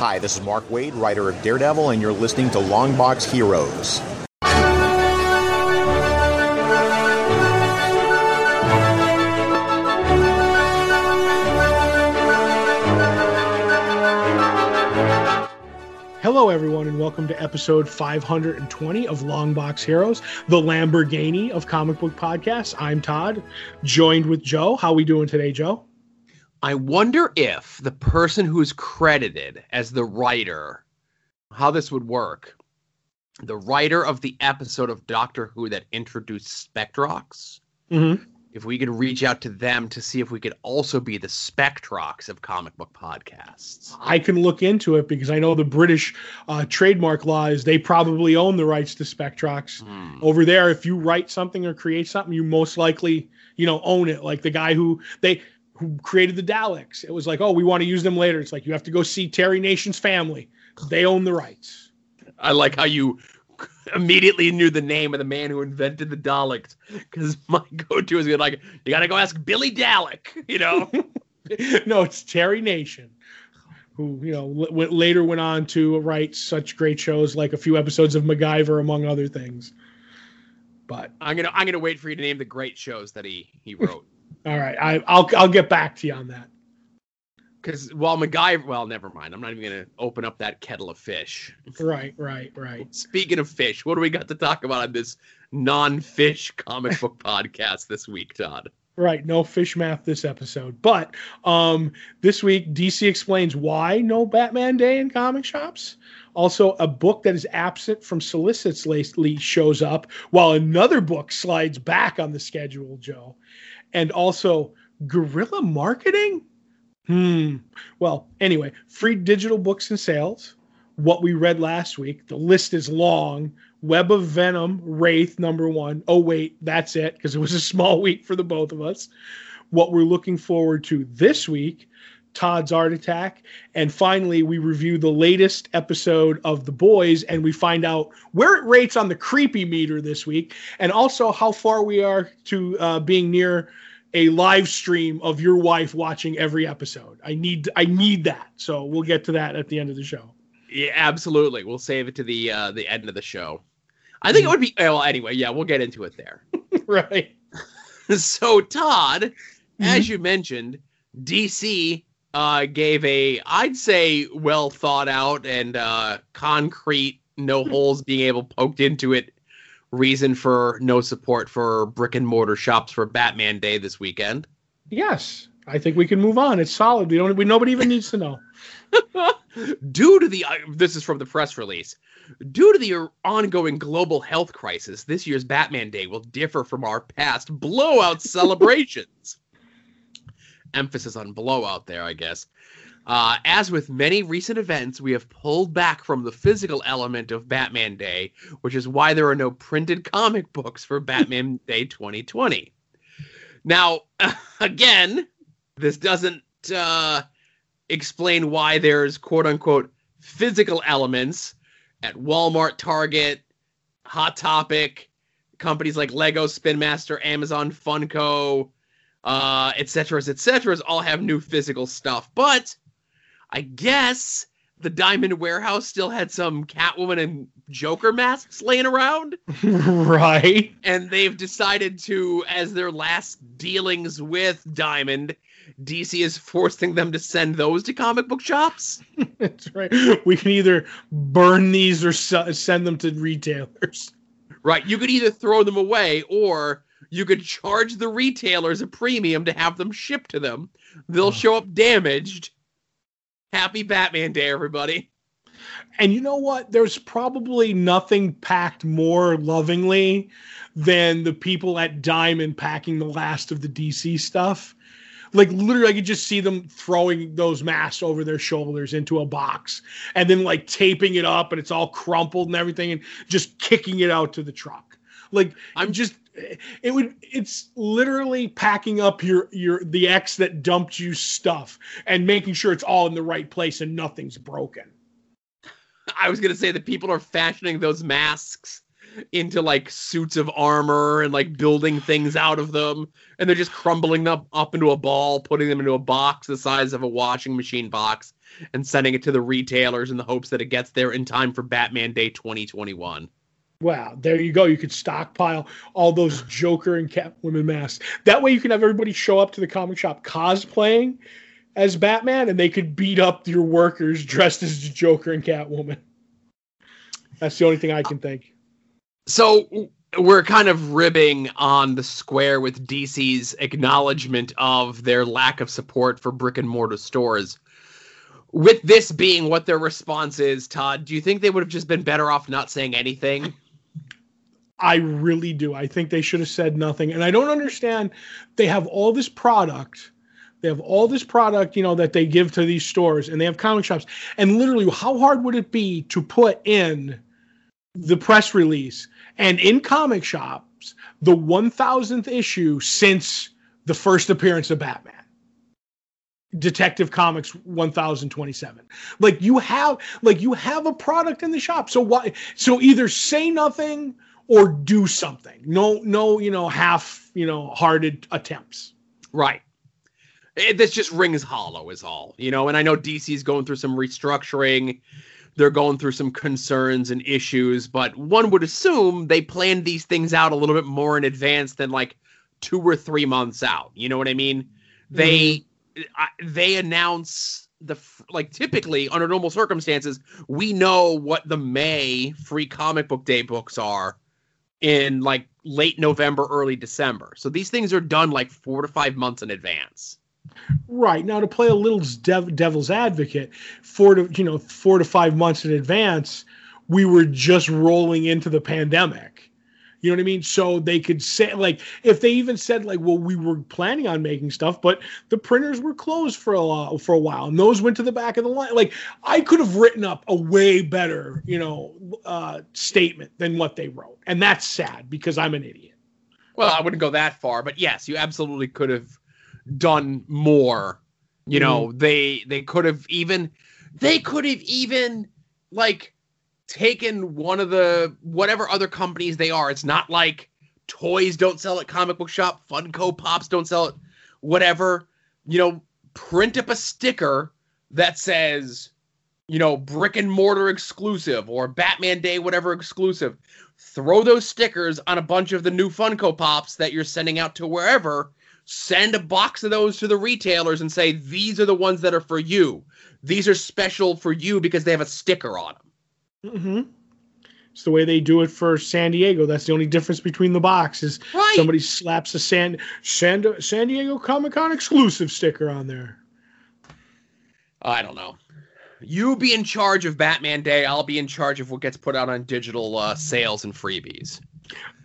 Hi, this is Mark Waid, writer of Daredevil, and you're listening to Longbox Heroes. Hello, everyone, and welcome to episode 520 of Longbox Heroes, the Lamborghini of comic book podcasts. I'm Todd, joined with Joe. How are we doing today, Joe? I wonder if the person who's credited as the writer, how this would work. The writer of the episode of Doctor Who that introduced Spectrox, Mm-hmm. if we could reach out to them to see if we could also be the Spectrox of comic book podcasts. I can look into it because I know the British uh, trademark law is they probably own the rights to Spectrox. Hmm. Over there, if you write something or create something, you most likely, you know, own it. Like the guy who they who created the Daleks. It was like, oh, we want to use them later. It's like you have to go see Terry Nation's family. They own the rights. I like how you immediately knew the name of the man who invented the Daleks because my go-to is like you gotta go ask Billy Dalek, you know. no, it's Terry Nation, who you know w- later went on to write such great shows like a few episodes of MacGyver, among other things. But I'm gonna I'm gonna wait for you to name the great shows that he he wrote. All right, I, I'll I'll get back to you on that. Because while MacGyver, well, never mind. I'm not even gonna open up that kettle of fish. Right, right, right. Speaking of fish, what do we got to talk about on this non-fish comic book podcast this week, Todd? Right, no fish math this episode. But um this week DC explains why no Batman Day in comic shops. Also, a book that is absent from solicits lately shows up, while another book slides back on the schedule, Joe. And also, guerrilla marketing? Hmm. Well, anyway, free digital books and sales. What we read last week. The list is long. Web of Venom, Wraith, number one. Oh, wait, that's it, because it was a small week for the both of us. What we're looking forward to this week, Todd's Art Attack. And finally, we review the latest episode of The Boys and we find out where it rates on the creepy meter this week and also how far we are to uh, being near a live stream of your wife watching every episode. I need I need that. So we'll get to that at the end of the show. Yeah, absolutely. We'll save it to the uh, the end of the show. I think it would be well. Anyway, yeah, we'll get into it there. right. so, Todd, as you mentioned, DC uh, gave a, I'd say, well thought out and uh, concrete, no holes being able poked into it reason for no support for brick and mortar shops for Batman Day this weekend. Yes. I think we can move on. It's solid. We don't we nobody even needs to know. Due to the, uh, this is from the press release. Due to the ongoing global health crisis, this year's Batman Day will differ from our past blowout celebrations. Emphasis on blowout there, I guess. Uh, as with many recent events, we have pulled back from the physical element of Batman Day, which is why there are no printed comic books for Batman Day 2020. Now, again, this doesn't uh, explain why there's quote unquote physical elements at Walmart, Target, Hot Topic, companies like Lego, Spin Master, Amazon, Funko, uh, etc., cetera, et cetera, all have new physical stuff. But I guess the Diamond Warehouse still had some Catwoman and Joker masks laying around right. and they've decided to as their last dealings with diamond dc is forcing them to send those to comic book shops That's right. We can either burn these or send them to retailers. right you could either throw them away or you could charge the retailers a premium to have them shipped to them they'll Oh. show up damaged happy batman day everybody And you know what? There's probably nothing packed more lovingly than the people at Diamond packing the last of the DC stuff. Like literally, I could just see them throwing those masks over their shoulders into a box and then like taping it up and it's all crumpled and everything and just kicking it out to the truck. Like I'm just it would it's literally packing up your your the ex that dumped you stuff and making sure it's all in the right place and nothing's broken. I was gonna say that people are fashioning those masks into like suits of armor and like building things out of them, and they're just crumbling them up into a ball, putting them into a box the size of a washing machine box, and sending it to the retailers in the hopes that it gets there in time for Batman Day 2021. Wow, there you go. You could stockpile all those Joker and Catwoman masks. That way, you can have everybody show up to the comic shop cosplaying as Batman, and they could beat up your workers dressed as Joker and Catwoman. That's the only thing I can think. So we're kind of ribbing on the square with DC's acknowledgement of their lack of support for brick and mortar stores. With this being what their response is, Todd, do you think they would have just been better off not saying anything? I really do. I think they should have said nothing. And I don't understand. They have all this product. They have all this product, you know, that they give to these stores and they have comic shops. And literally, how hard would it be to put in the press release and in comic shops the 1000th issue since the first appearance of Batman? Detective Comics 1027. Like you have like you have a product in the shop. So why so either say nothing or do something. No, no, you know, half, you know, hearted attempts. Right. It, this just rings hollow, is all. You know, and I know DC's going through some restructuring. They're going through some concerns and issues, but one would assume they planned these things out a little bit more in advance than like two or three months out. You know what I mean? They mm-hmm. they announce the like typically under normal circumstances we know what the May free comic book day books are in like late November, early December. So these things are done like four to five months in advance. Right now, to play a little dev- devil's advocate, four to you know four to five months in advance, we were just rolling into the pandemic. You know what I mean? So they could say like if they even said like, well, we were planning on making stuff, but the printers were closed for a while for a while, and those went to the back of the line. Like I could have written up a way better, you know, uh, statement than what they wrote, and that's sad because I'm an idiot. Well, I wouldn't go that far, but yes, you absolutely could have done more. You know, mm-hmm. they they could have even they could have even like taken one of the whatever other companies they are. It's not like toys don't sell at comic book shop, Funko Pops don't sell it, whatever. You know, print up a sticker that says, you know, brick and mortar exclusive or Batman Day, whatever exclusive. Throw those stickers on a bunch of the new Funko Pops that you're sending out to wherever. Send a box of those to the retailers and say, these are the ones that are for you. These are special for you because they have a sticker on them. Mm-hmm. It's the way they do it for San Diego. That's the only difference between the boxes. Right. Somebody slaps a San San, San Diego Comic Con exclusive sticker on there. I don't know. You be in charge of Batman Day. I'll be in charge of what gets put out on digital uh, sales and freebies.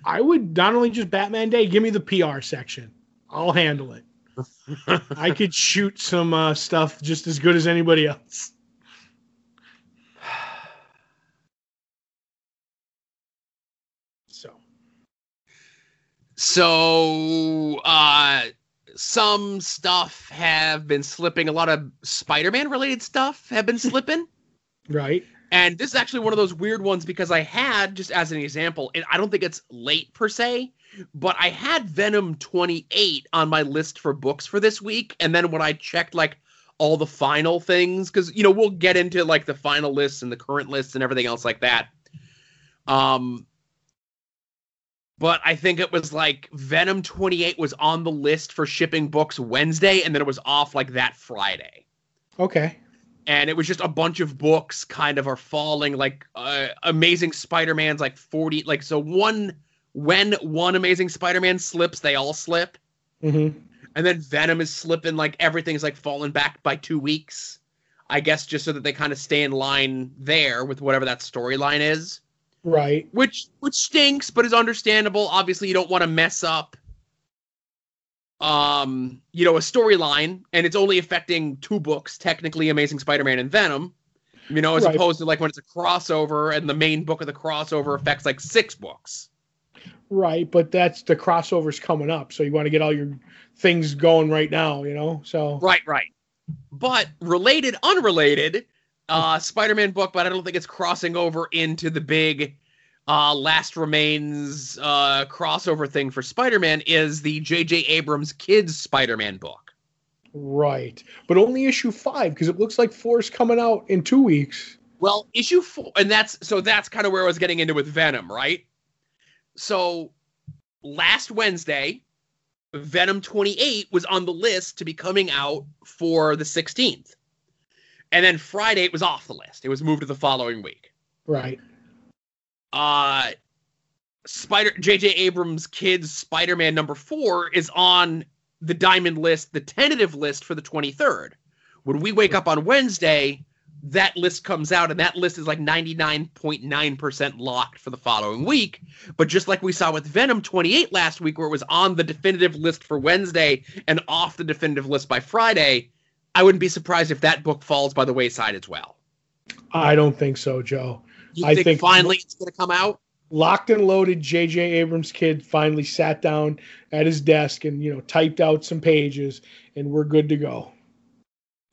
I would not only just Batman Day. Give me the PR section. I'll handle it. I could shoot some uh, stuff just as good as anybody else. So, uh, some stuff have been slipping. A lot of Spider-Man related stuff have been slipping. right. And this is actually one of those weird ones because I had, just as an example, and I don't think it's late per se, but I had Venom 28 on my list for books for this week. And then when I checked like all the final things, because, you know, we'll get into like the final lists and the current lists and everything else like that. Um, but I think it was like Venom 28 was on the list for shipping books Wednesday, and then it was off like that Friday. Okay. And it was just a bunch of books kind of are falling like uh, Amazing Spider Man's like 40. Like, so one, when one Amazing Spider Man slips, they all slip. Mm-hmm. And then Venom is slipping, like everything's like falling back by two weeks. I guess just so that they kind of stay in line there with whatever that storyline is. Right. Which which stinks, but is understandable. Obviously, you don't want to mess up um, you know, a storyline and it's only affecting two books, technically Amazing Spider-Man and Venom. You know, as right. opposed to like when it's a crossover and the main book of the crossover affects like six books. Right, but that's the crossover's coming up, so you want to get all your things going right now, you know. So Right, right. But related, unrelated, uh, Spider-Man book, but I don't think it's crossing over into the big uh, Last Remains uh, crossover thing for Spider-Man is the J.J. Abrams Kids Spider-Man book. Right. But only issue five because it looks like four is coming out in two weeks. Well, issue four, and that's so that's kind of where I was getting into with Venom, right? So last Wednesday, Venom 28 was on the list to be coming out for the 16th. And then Friday it was off the list. It was moved to the following week. Right. Uh Spider JJ Abrams kids Spider-Man number 4 is on the diamond list, the tentative list for the 23rd. When we wake up on Wednesday, that list comes out and that list is like 99.9% locked for the following week. But just like we saw with Venom 28 last week, where it was on the definitive list for Wednesday and off the definitive list by Friday, I wouldn't be surprised if that book falls by the wayside as well. I don't think so, Joe. You I think, think- finally it's going to come out? Locked and loaded, J.J. Abrams' kid finally sat down at his desk and you know typed out some pages, and we're good to go.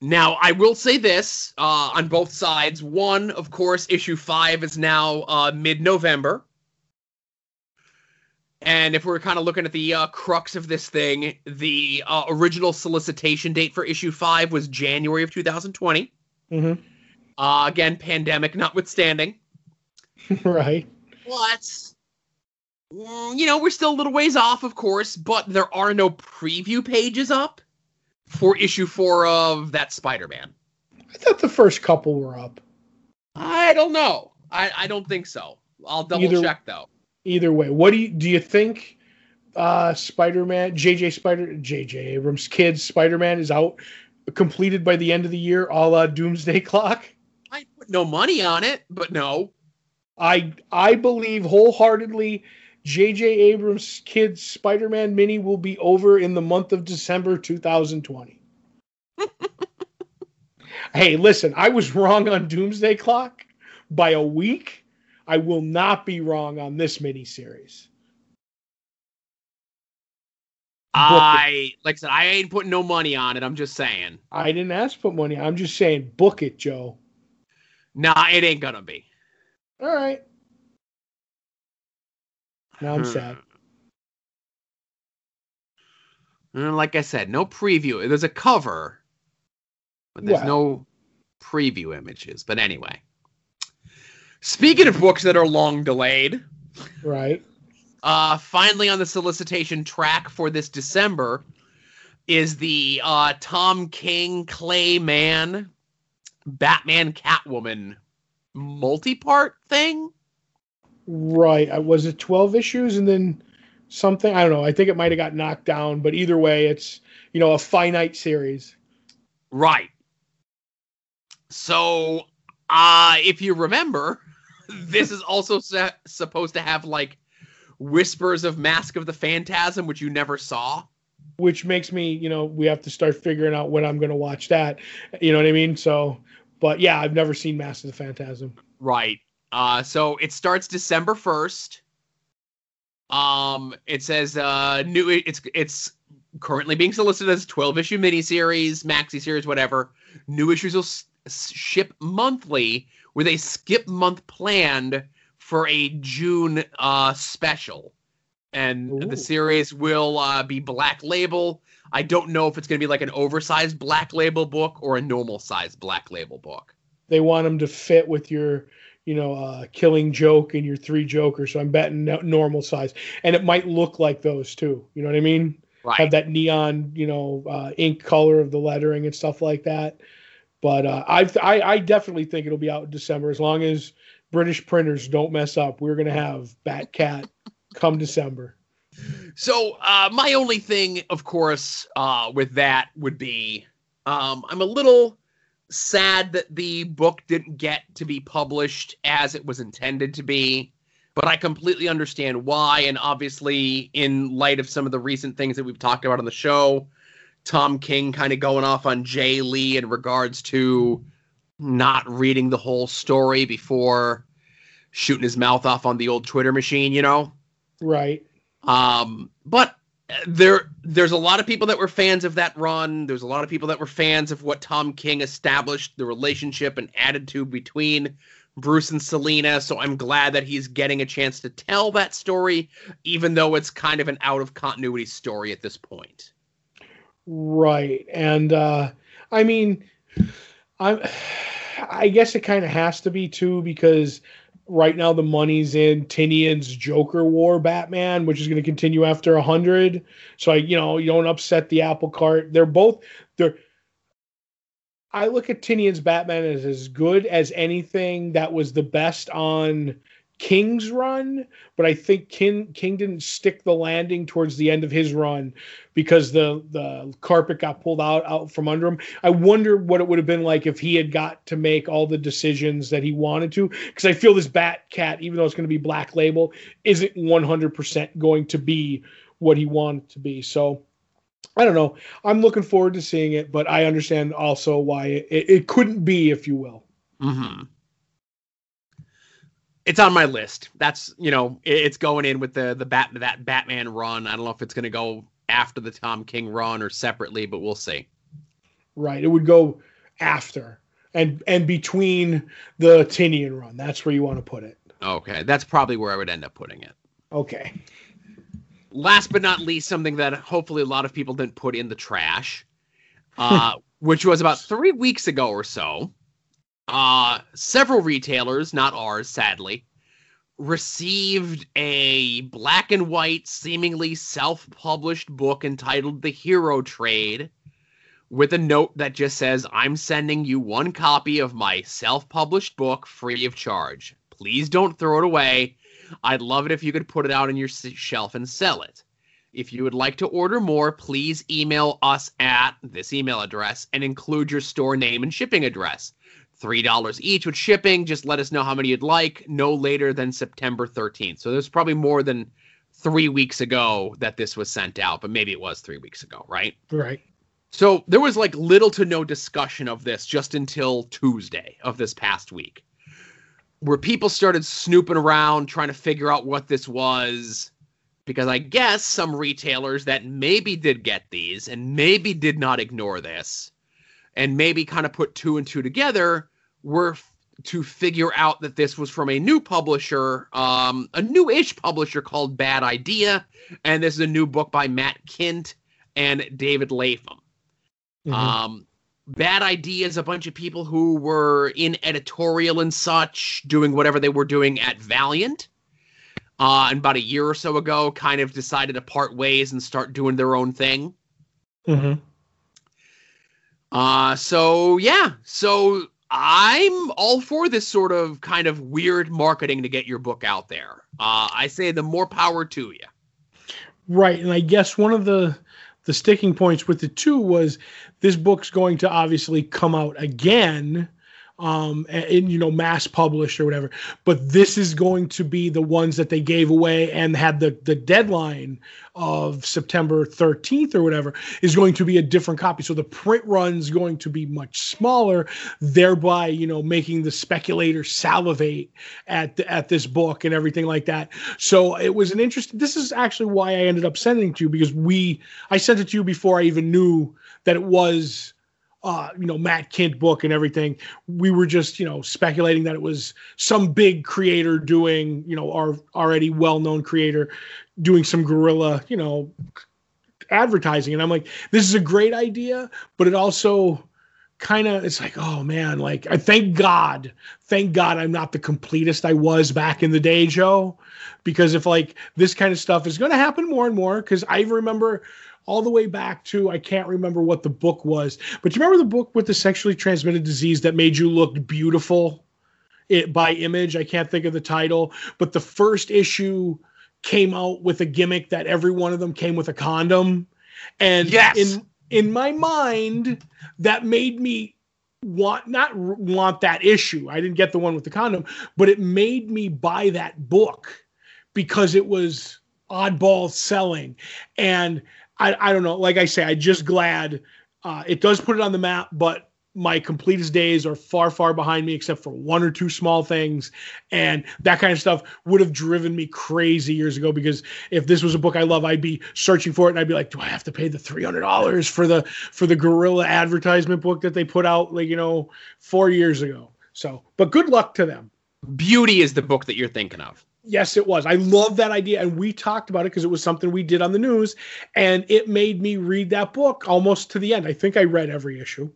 Now, I will say this uh, on both sides. One, of course, issue five is now uh, mid November. And if we're kind of looking at the uh, crux of this thing, the uh, original solicitation date for issue five was January of 2020. hmm Uh, again, pandemic notwithstanding. right. But, mm, you know, we're still a little ways off, of course, but there are no preview pages up for issue four of that Spider Man. I thought the first couple were up. I don't know. I, I don't think so. I'll double Either- check though. Either way, what do you do? You think uh, Spider-Man, J.J. Spider, J.J. Abrams' kids Spider-Man is out completed by the end of the year, a la Doomsday Clock? I put no money on it, but no. I I believe wholeheartedly J.J. Abrams' kids Spider-Man mini will be over in the month of December 2020. hey, listen, I was wrong on Doomsday Clock by a week. I will not be wrong on this mini series. I like I said, I ain't putting no money on it. I'm just saying. I didn't ask for money. I'm just saying, book it, Joe. Nah, it ain't gonna be. All right. Now I'm Hmm. sad. And like I said, no preview. There's a cover, but there's Well. no preview images. But anyway. Speaking of books that are long delayed, Right. uh, finally on the solicitation track for this December is the uh, Tom King Clay Mann Batman Catwoman multi-part thing. Right. Uh, Was it 12 issues and then something? I don't know. I think it might have got knocked down, but either way, it's, you know, a finite series. Right. So, uh, if you remember, this is also sa- supposed to have like whispers of Mask of the Phantasm, which you never saw. which makes me, you know, we have to start figuring out when I'm going to watch that. You know what I mean? So, but yeah, I've never seen Mask of the Phantasm. Right. Uh, so it starts December first. Um, it says uh, new. It's it's currently being solicited as a 12 issue miniseries, maxi series, whatever. New issues will s- ship monthly with a skip month planned for a June uh, special. And Ooh. the series will uh, be black label. I don't know if it's going to be like an oversized black label book or a normal sized black label book. They want them to fit with your, you know, uh, killing joke and your three jokers. So I'm betting no- normal size, and it might look like those too. You know what I mean? Right. Have that neon, you know, uh, ink color of the lettering and stuff like that. But uh, I, I definitely think it'll be out in December as long as British printers don't mess up. We're gonna have Batcat come December. So uh, my only thing, of course, uh, with that would be um, I'm a little sad that the book didn't get to be published as it was intended to be, but I completely understand why. And obviously, in light of some of the recent things that we've talked about on the show, Tom King kind of going off on Jay Lee in regards to not reading the whole story before shooting his mouth off on the old Twitter machine, you know. Right. Um, but there, there's a lot of people that were fans of that run. There's a lot of people that were fans of what Tom King established, the relationship and attitude between Bruce and Selina. So I'm glad that he's getting a chance to tell that story, even though it's kind of an out of continuity story at this point. Right. And uh I mean I'm I guess it kind of has to be too because right now the money's in Tynion's Joker War Batman, which is going to continue after 100. So I you know, you don't upset the apple cart. They're both they're I look at Tynion's Batman as as good as anything that was the best on King's run, but I think King King didn't stick the landing towards the end of his run because the the carpet got pulled out out from under him. I wonder what it would have been like if he had got to make all the decisions that he wanted to. Because I feel this Bat Cat, even though it's going to be Black Label, isn't 100% going to be what he wanted to be. So I don't know. I'm looking forward to seeing it, but I understand also why it, it couldn't be, if you will. Mm-hmm. It's on my list. That's you know, it's going in with the the bat that Batman run. I don't know if it's going to go after the Tom King run or separately, but we'll see. Right. It would go after and and between the Tynion run. That's where you want to put it. Okay, that's probably where I would end up putting it. Okay last but not least, something that hopefully a lot of people didn't put in the trash, uh, which was about three weeks ago or so. Uh, several retailers, not ours, sadly, received a black and white, seemingly self published book entitled The Hero Trade with a note that just says, I'm sending you one copy of my self published book free of charge. Please don't throw it away. I'd love it if you could put it out on your shelf and sell it. If you would like to order more, please email us at this email address and include your store name and shipping address. $3 each with shipping. Just let us know how many you'd like, no later than September 13th. So there's probably more than three weeks ago that this was sent out, but maybe it was three weeks ago, right? Right. So there was like little to no discussion of this just until Tuesday of this past week where people started snooping around trying to figure out what this was because I guess some retailers that maybe did get these and maybe did not ignore this and maybe kind of put two and two together were f- to figure out that this was from a new publisher, um, a new-ish publisher called Bad Idea, and this is a new book by Matt Kindt and David Lapham. Mm-hmm. Um, bad ideas a bunch of people who were in editorial and such doing whatever they were doing at valiant uh, and about a year or so ago kind of decided to part ways and start doing their own thing mm-hmm. uh, so yeah so i'm all for this sort of kind of weird marketing to get your book out there. Uh, i say the more power to you. Right and i guess one of the the sticking points with the two was this book's going to obviously come out again um and you know mass published or whatever. But this is going to be the ones that they gave away and had the the deadline of September 13th or whatever is going to be a different copy. So the print run's going to be much smaller thereby you know making the speculator salivate at the, at this book and everything like that. So it was an interesting this is actually why I ended up sending to you because we I sent it to you before I even knew that it was uh, you know, Matt Kindt book and everything. We were just, you know, speculating that it was some big creator doing, you know, our already well-known creator doing some guerrilla, you know, advertising. And I'm like, this is a great idea, but it also kind of it's like, oh man, like I thank God, thank God I'm not the completest I was back in the day, Joe. Because if like this kind of stuff is going to happen more and more, because I remember all the way back to I can't remember what the book was, but you remember the book with the sexually transmitted disease that made you look beautiful it, by image? I can't think of the title, but the first issue came out with a gimmick that every one of them came with a condom, and yes. in in my mind that made me want not want that issue. I didn't get the one with the condom, but it made me buy that book because it was oddball selling and I, I don't know. Like I say, I just glad uh, it does put it on the map, but my completest days are far, far behind me, except for one or two small things. And that kind of stuff would have driven me crazy years ago because if this was a book I love, I'd be searching for it and I'd be like, do I have to pay the $300 for the, for the guerrilla advertisement book that they put out like, you know, four years ago. So, but good luck to them. Beauty is the book that you're thinking of. Yes, it was. I love that idea. And we talked about it because it was something we did on the news. And it made me read that book almost to the end. I think I read every issue.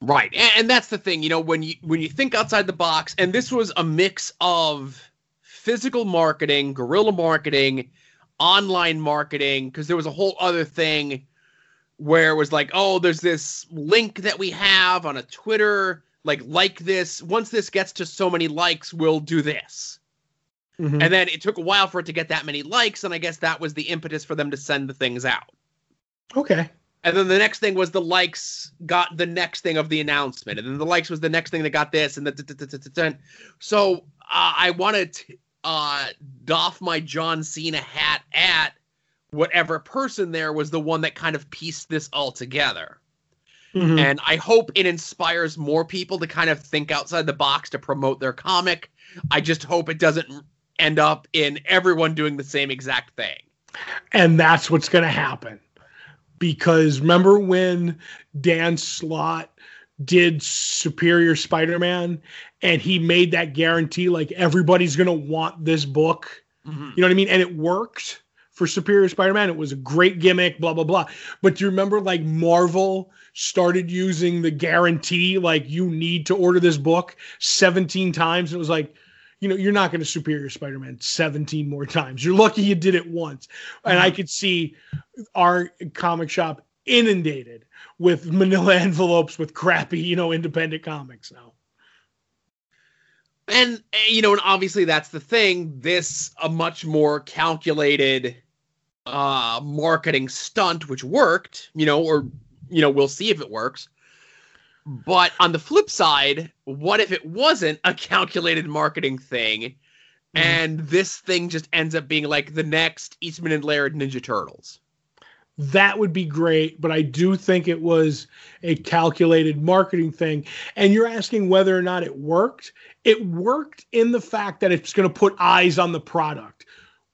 Right. And, and that's the thing, you know, when you when you think outside the box, and this was a mix of physical marketing, guerrilla marketing, online marketing, because there was a whole other thing where it was like, oh, there's this link that we have on a Twitter, like like this. Once this gets to so many likes, we'll do this. Mhm. And then it took a while for it to get that many likes, and I guess that was the impetus for them to send the things out. okay. And then the next thing was the likes got the next thing of the announcement, and then the likes was the next thing that got this, and the so uh, I wanted to uh, doff my John Cena hat at whatever person there was the one that kind of pieced this all together. Mhm. And I hope it inspires more people to kind of think outside the box to promote their comic. I just hope it doesn't end up in everyone doing the same exact thing. And that's what's going to happen. Because remember when Dan Slott did Superior Spider Man and he made that guarantee like everybody's going to want this book? You know what I mean? And it worked for Superior Spider Man. It was a great gimmick, blah, blah, blah. But do you remember like Marvel started using the guarantee, like you need to order this book 17 times? And it was like, you know, you're not going to Superior Spider Man 17 more times. You're lucky you did it once. And I could see our comic shop inundated with manila envelopes with crappy, you know, independent comics now. and uh, you know and obviously that's the thing this a much more calculated uh marketing stunt which worked you know or you know we'll see if it works. But on the flip side what if it wasn't a calculated marketing thing and this thing just ends up being like the next eastman and laird ninja turtles? That would be great but i do think it was a calculated marketing thing. And you're asking whether or not it worked. It worked in the fact that it's going to put eyes on the product.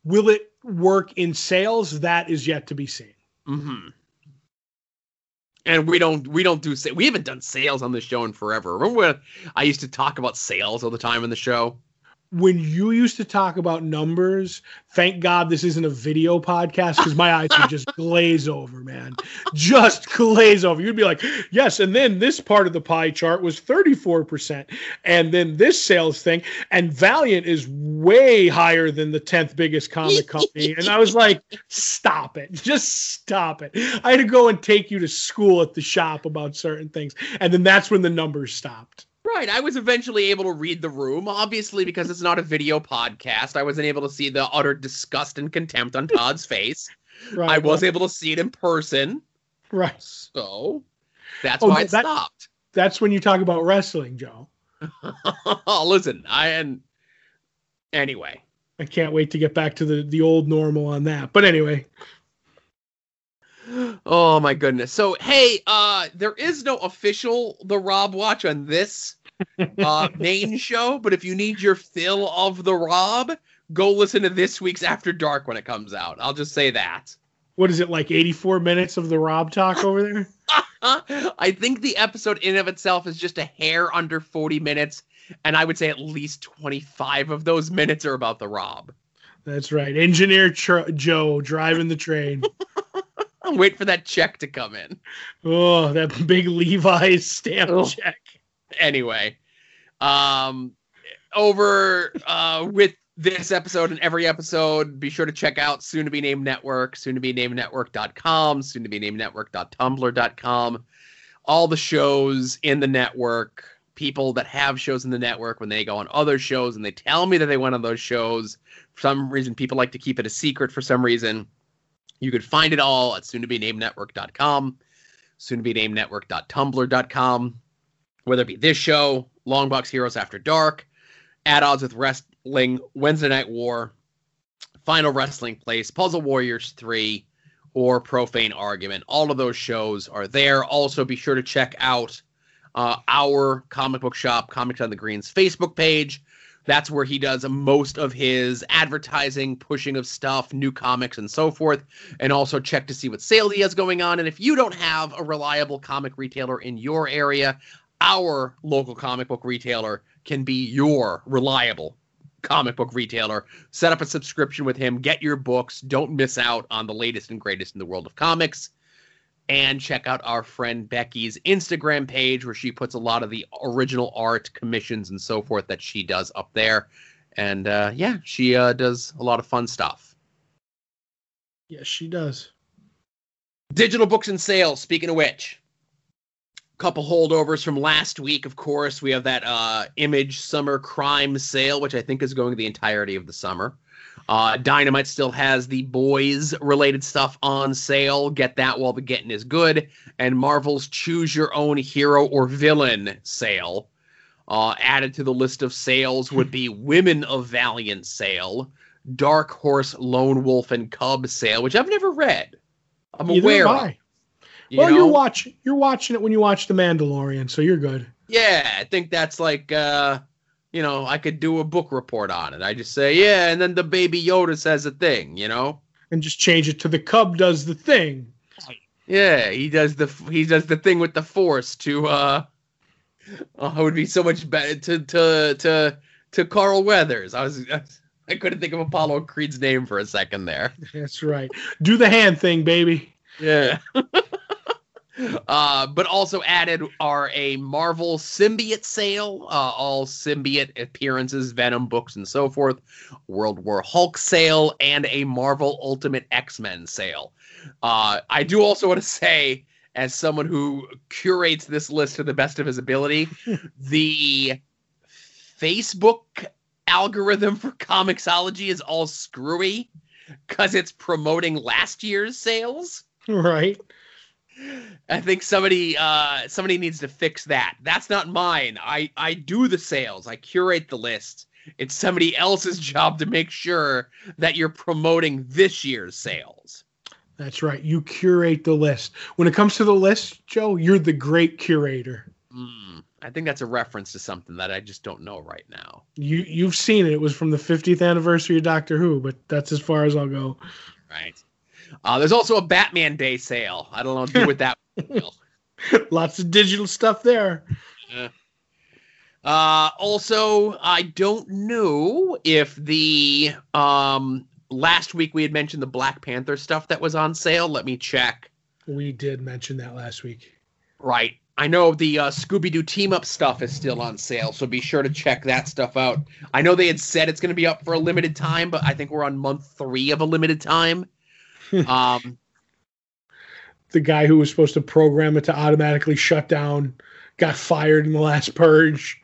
Will it work in sales? That is yet to be seen. Mm-hmm and we don't we don't do we haven't done sales on this show in forever. Remember when i used to talk about sales all the time in the show when you used to talk about numbers, thank God this isn't a video podcast because my eyes would just glaze over, man. Just glaze over. You'd be like, yes, and then this part of the pie chart was 34%. And then this sales thing, and Valiant is way higher than the 10th biggest comic company. And I was like, stop it. Just stop it. I had to go and take you to school at the shop about certain things. And then that's when the numbers stopped. Right. I was eventually able to read the room, obviously, because it's not a video podcast. I wasn't able to see the utter disgust and contempt on Todd's face. Right. I was able to see it in person. Right. So that's Oh, why it that- stopped. That's when you talk about wrestling, Joe. Listen, I and anyway. I can't wait to get back to the the old normal on that. But anyway, Oh my goodness. So hey, uh there is no official The Rob Watch on this uh main show, but if you need your fill of The Rob, go listen to this week's After Dark when it comes out. I'll just say that. what is it like 84 minutes of the Rob talk over there? I think the episode in of itself is just a hair under 40 minutes, and I would say at least 25 of those minutes are about the Rob. That's right. Engineer Tr- Joe driving the train. Wait for that check to come in. oh, that big Levi's stamp Oh. check. Anyway, um, over uh, with this episode and every episode, be sure to check out soon to be named network, soon to be named network.com, soon to be named network.tumblr.com. All the shows in the network, people that have shows in the network, when they go on other shows and they tell me that they went on those shows, for some reason, people like to keep it a secret for some reason. You could find it all at soon to be named network.com, soon to be named network.tumblr.com whether it be this show, Longbox Heroes After Dark, At Odds with Wrestling, Wednesday Night War, Final Wrestling Place, Puzzle Warriors 3, or Profane Argument. All of those shows are there. Also, be sure to check out uh, our comic book shop, Comics on the Green's Facebook page. That's where he does most of his advertising, pushing of stuff, new comics, and so forth. And also check to see what sale he has going on. And if you don't have a reliable comic retailer in your area, our local comic book retailer can be your reliable comic book retailer. Set up a subscription with him, get your books, don't miss out on the latest and greatest in the world of comics. And check out our friend Becky's Instagram page where she puts a lot of the original art, commissions, and so forth that she does up there. And uh, yeah, she uh, does a lot of fun stuff. Yes, she does. Digital books and sales. Speaking of which, couple holdovers from last week. Of course, we have that uh, Image Summer Crime Sale, which I think is going the entirety of the summer. Uh, Dynamite still has the boys related stuff on sale. Get that while the getting is good. And Marvel's Choose Your Own Hero or Villain sale. Uh, added to the list of sales would be Women of Valiant sale, Dark Horse Lone Wolf and Cub sale, which I've never read. I'm Either aware of. You well, know? you're watching. You're watching it when you watch The Mandalorian, so you're good. Yeah, I think that's like uh you know, I could do a book report on it. I just say, yeah, and then the baby Yoda says a thing, you know? And just change it to the Cub does the thing. Yeah, he does the he does the thing with the force to uh oh, it would be so much better to to to to Carl Weathers. I was I couldn't think of Apollo Creed's name for a second there. That's right. Do the hand thing, baby. Yeah. uh, but also added are a Marvel symbiote sale, uh, all symbiote appearances, Venom books, and so forth, World War Hulk sale, and a Marvel Ultimate X Men sale. Uh, I do also want to say, as someone who curates this list to the best of his ability, the Facebook algorithm for Comixology is all screwy because it's promoting last year's sales. Right. I think somebody uh somebody needs to fix that. That's not mine. I I do the sales. I curate the list. It's somebody else's job to make sure that you're promoting this year's sales. That's right. You curate the list. When it comes to the list, Joe, you're the great curator. Mm, I think that's a reference to something that I just don't know right now. You you've seen it. It was from the 50th anniversary of Doctor Who, but that's as far as I'll go. Right. Uh, there's also a Batman Day sale. I don't know do with that. will. Lots of digital stuff there. Uh, also, I don't know if the um last week we had mentioned the Black Panther stuff that was on sale. Let me check. We did mention that last week. Right. I know the uh, Scooby Doo team up stuff is still on sale, so be sure to check that stuff out. I know they had said it's going to be up for a limited time, but I think we're on month three of a limited time. Um, The guy who was supposed to program it to automatically shut down got fired in the last purge.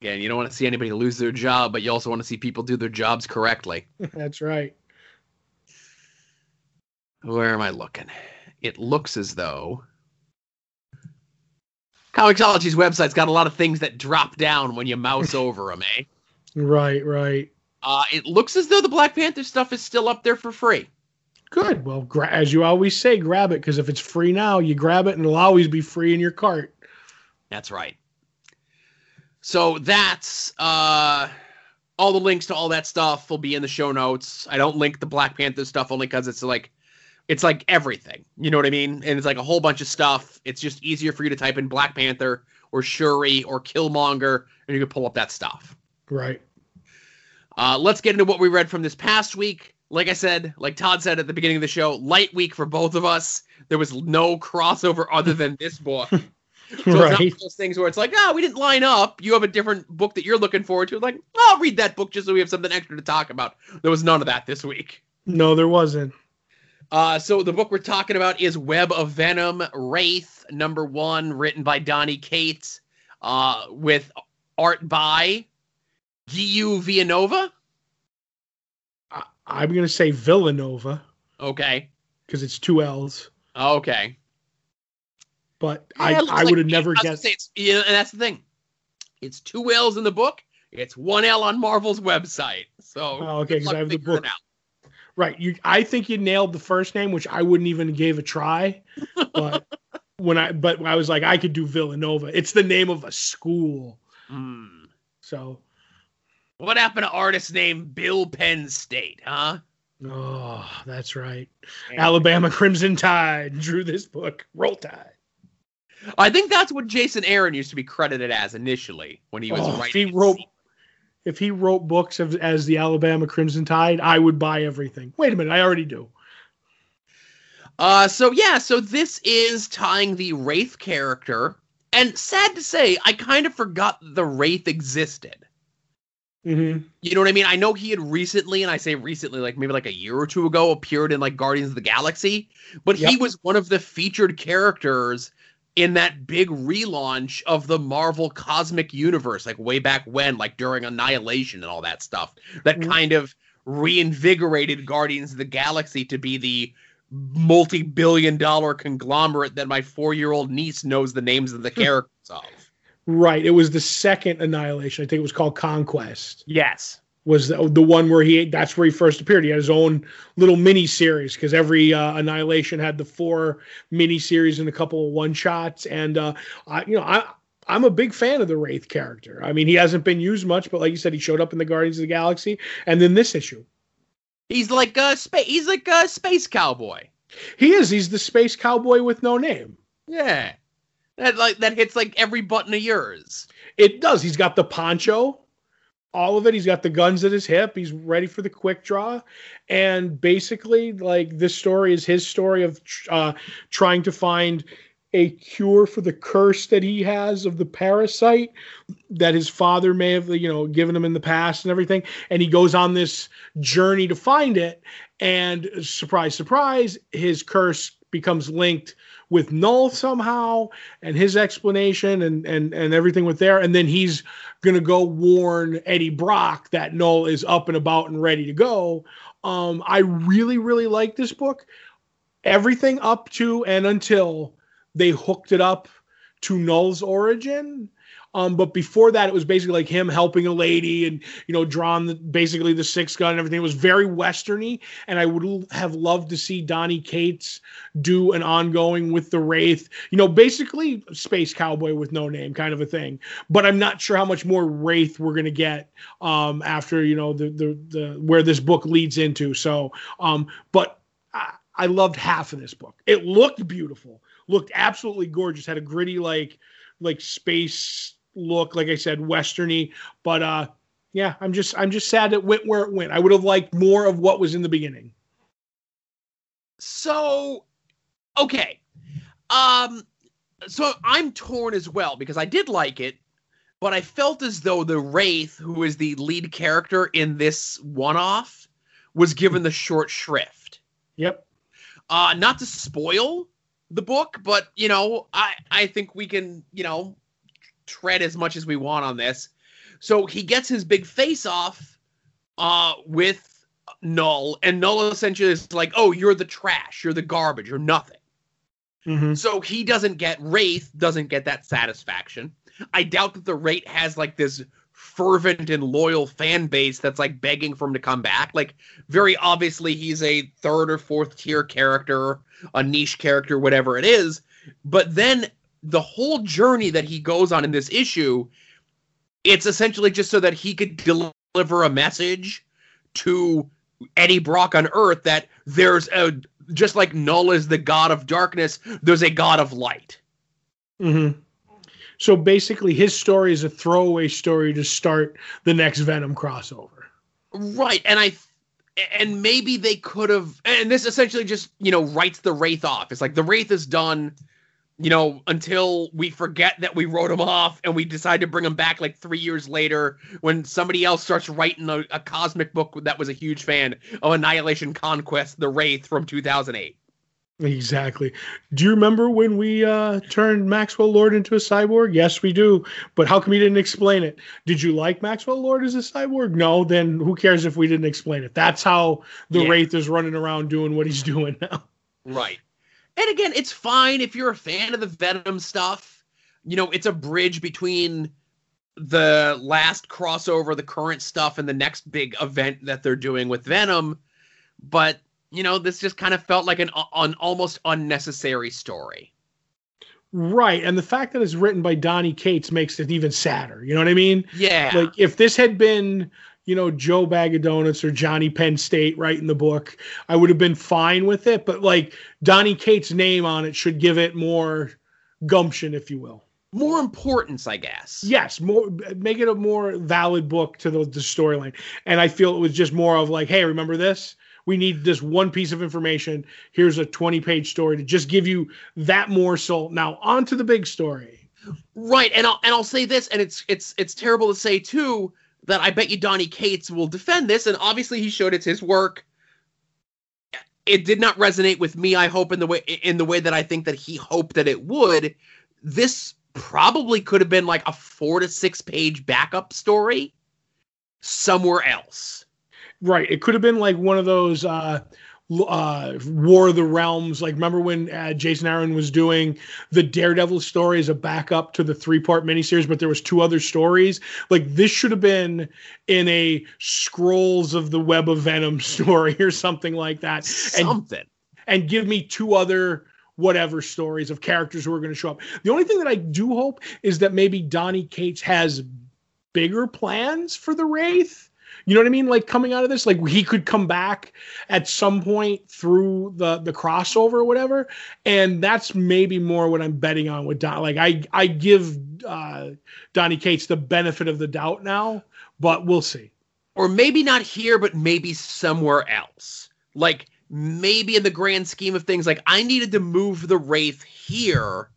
again, you don't want to see anybody lose their job, but you also want to see people do their jobs correctly. That's right. Where am I looking? It looks as though Comixology's website's got a lot of things that drop down when you mouse over them, eh? Right, right. Uh, it looks as though the Black Panther stuff is still up there for free. Good. Well, gra- as you always say, grab it because if it's free now, you grab it and it'll always be free in your cart. That's right. So that's uh, all the links to all that stuff will be in the show notes. I don't link the Black Panther stuff only because it's like it's like everything. You know what I mean? And it's like a whole bunch of stuff. It's just easier for you to type in Black Panther or Shuri or Killmonger, and you can pull up that stuff. Right. Uh, let's get into what we read from this past week. Like I said, like Todd said at the beginning of the show, light week for both of us. There was no crossover other than this book. So it's not one of those things where it's like, ah, we didn't line up. You have a different book that you're looking forward to. Like, I'll read that book just so we have something extra to talk about. There was none of that this week. No, there wasn't. Uh, so the book we're talking about is Web of Venom, Wraith, number one, written by Donny Cates, uh, with art by Guillaume Villanova. I- I'm going to say Villanova Okay. because it's two L's, Okay. but Yeah, I, I like- would have never guessed. it's- yeah, and that's the thing. It's two L's in the book. It's one L on Marvel's website. So Oh, okay, good 'cause luck I have the book. Right. You, I think you nailed the first name, which I wouldn't even gave a try. But when I, but I was like, I could do Villanova. It's the name of a school. Hmm. So What happened to artist named Bill Penn State, huh? Oh, that's right. Alabama Crimson Tide drew this book. Roll Tide. I think that's what Jason Aaron used to be credited as initially when he was Oh, if writing. he wrote if he wrote books of, as the Alabama Crimson Tide, I would buy everything. Wait a minute, I already do. Uh, so yeah, so this is tying the Wraith character, and sad to say, I kind of forgot the Wraith existed. Mm-hmm. You know what I mean? I know he had recently, and I say recently, like maybe like a year or two ago, appeared in like Guardians of the Galaxy, but he was one of the featured characters in that big relaunch of the Marvel Cosmic Universe, like way back when, like during Annihilation and all that stuff, that Mhm. kind of reinvigorated Guardians of the Galaxy to be the multi-billion dollar conglomerate that my four-year-old niece knows the names of the characters of. Right. It was the second Annihilation. I think it was called Conquest. Yes. Was the, the one where he that's where he first appeared. He had his own little mini series because every uh, Annihilation had the four mini series and a couple of one shots. And uh, I, you know, I I'm a big fan of the Wraith character. I mean, he hasn't been used much, but like you said, he showed up in the Guardians of the Galaxy, and then this issue. He's like a space. He's like a space cowboy. He is. He's the space cowboy with no name. Yeah. That like that hits like every button of yours. It does. He's got the poncho, all of it. He's got the guns at his hip. He's ready for the quick draw. And basically, like this story is his story of uh, trying to find a cure for the curse that he has of the parasite that his father may have, you know, given him in the past and everything. And he goes on this journey to find it. And surprise, surprise, his curse becomes linked with Null somehow and his explanation and and and everything with there. And then he's gonna go warn Eddie Brock that Null is up and about and ready to go. Um, I really, really like this book. Everything up to and until they hooked it up to Null's origin. Um, but before that, it was basically like him helping a lady and you know drawing the, basically the six gun and everything. It was very westerny, and I would l- have loved to see Donny Cates do an ongoing with the Wraith. You know, basically space cowboy with no name kind of a thing. But I'm not sure how much more Wraith we're gonna get um, after you know the, the the where this book leads into. So, um, but I, I loved half of this book. It looked beautiful, looked absolutely gorgeous, had a gritty like like space look, like I said, westerny. But uh, yeah, I'm just I'm just sad it went where it went. I would have liked more of what was in the beginning. So, okay. Um, so I'm torn as well because I did like it, but I felt as though the Wraith, who is the lead character in this one-off, was given the short shrift. Yep. Uh, not to spoil the book, but you know, I I think we can you know tread as much as we want on this. So he gets his big face off uh, with Null, and Null essentially is like, "Oh, you're the trash. You're the garbage. You're nothing." Mm-hmm. So he doesn't get Wraith, doesn't get that satisfaction. I doubt that the Wraith has like this fervent and loyal fan base that's like begging for him to come back. Like very obviously he's a third or fourth tier character, a niche character, whatever it is. But then the whole journey that he goes on in this issue, it's essentially just so that he could deliver a message to Eddie Brock on Earth that there's a just like Null is the god of darkness, there's a god of light. Mm-hmm. So basically, his story is a throwaway story to start the next Venom crossover. Right, and I and maybe they could have and this essentially just, you know, writes the Wraith off. It's like the Wraith is done, you know, until we forget that we wrote him off and we decide to bring him back like 3 years later when somebody else starts writing a, a cosmic book that was a huge fan of Annihilation Conquest, the Wraith from 2008. Exactly. Do you remember when we uh, turned Maxwell Lord into a cyborg? Yes, we do. But how come you didn't explain it? Did you like Maxwell Lord as a cyborg? No. Then who cares if we didn't explain it? That's how the Yeah. Wraith is running around doing what he's doing now. Right. And again, it's fine if you're a fan of the Venom stuff. You know, it's a bridge between the last crossover, the current stuff, and the next big event that they're doing with Venom. But, you know, this just kind of felt like an, an almost unnecessary story. Right. And the fact that it's written by Donny Cates makes it even sadder. You know what I mean? Yeah. Like if this had been, you know, Joe Bag of Donuts or Johnny Penn State writing the book, I would have been fine with it. But like Donny Cates' name on it should give it more gumption, if you will. More importance, I guess. Yes, more make it a more valid book to the, the storyline. And I feel it was just more of like, hey, remember this? We need this one piece of information. Here's a 20 page story to just give you that morsel. Now on to the big story. Right, and I'll and I'll say this, and it's it's it's terrible to say too that I bet you Donny Cates will defend this, and obviously he showed it's his work. It did not resonate with me. I hope in the way in the way that I think that he hoped that it would. This probably could have been like a four to six page backup story somewhere else. Right. It could have been like one of those uh, uh, War of the Realms. Like, remember when uh, Jason Aaron was doing the Daredevil story as a backup to the three part miniseries, but there was two other stories. Like, this should have been in a Scrolls of the Web of Venom story or something like that. Something. And, and give me two other whatever stories of characters who are going to show up. The only thing that I do hope is that maybe Donny Cates has bigger plans for the Wraith. You know what I mean? Like coming out of this, like he could come back at some point through the the crossover or whatever, and that's maybe more what I'm betting on with Don. Like I I give uh, Donny Cates the benefit of the doubt now, but we'll see. Or maybe not here, but maybe somewhere else. Like maybe in the grand scheme of things, like I needed to move the Wraith here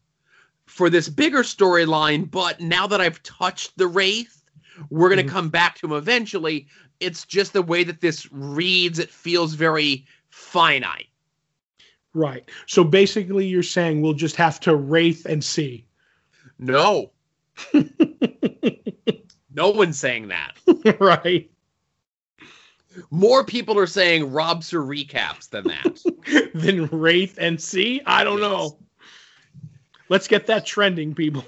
for this bigger storyline, but now that I've touched the Wraith, we're going to mm-hmm. come back to him eventually. It's just the way that this reads, it feels very finite. Right. So basically, you're saying we'll just have to wraith and see. No. no one's saying that. right. More people are saying Robster recaps than that. than Wraith and see? I don't yes. know. Let's get that trending, people.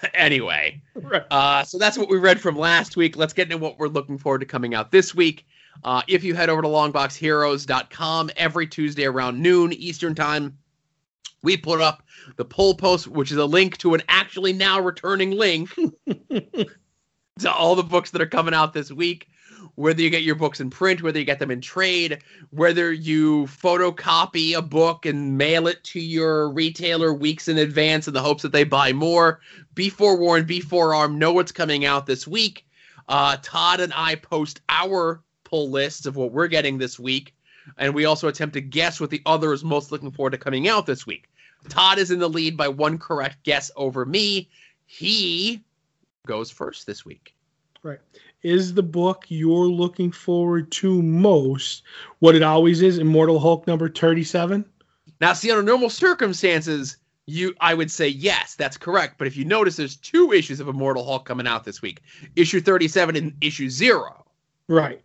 anyway, right. uh, so that's what we read from last week. Let's get into what we're looking forward to coming out this week. Uh, if you head over to longboxheroes.com every Tuesday around noon Eastern Time, we put up the poll post, which is a link to an actually now returning link to all the books that are coming out this week whether you get your books in print, whether you get them in trade, whether you photocopy a book and mail it to your retailer weeks in advance in the hopes that they buy more. Be forewarned, be forearmed, know what's coming out this week. Uh, Todd and I post our pull lists of what we're getting this week, and we also attempt to guess what the other is most looking forward to coming out this week. Todd is in the lead by one correct guess over me. He goes first this week. Right is the book you're looking forward to most what it always is immortal hulk number 37 now see under normal circumstances you i would say yes that's correct. But if you notice there's two issues of immortal hulk coming out this week issue 37 and issue 0 right.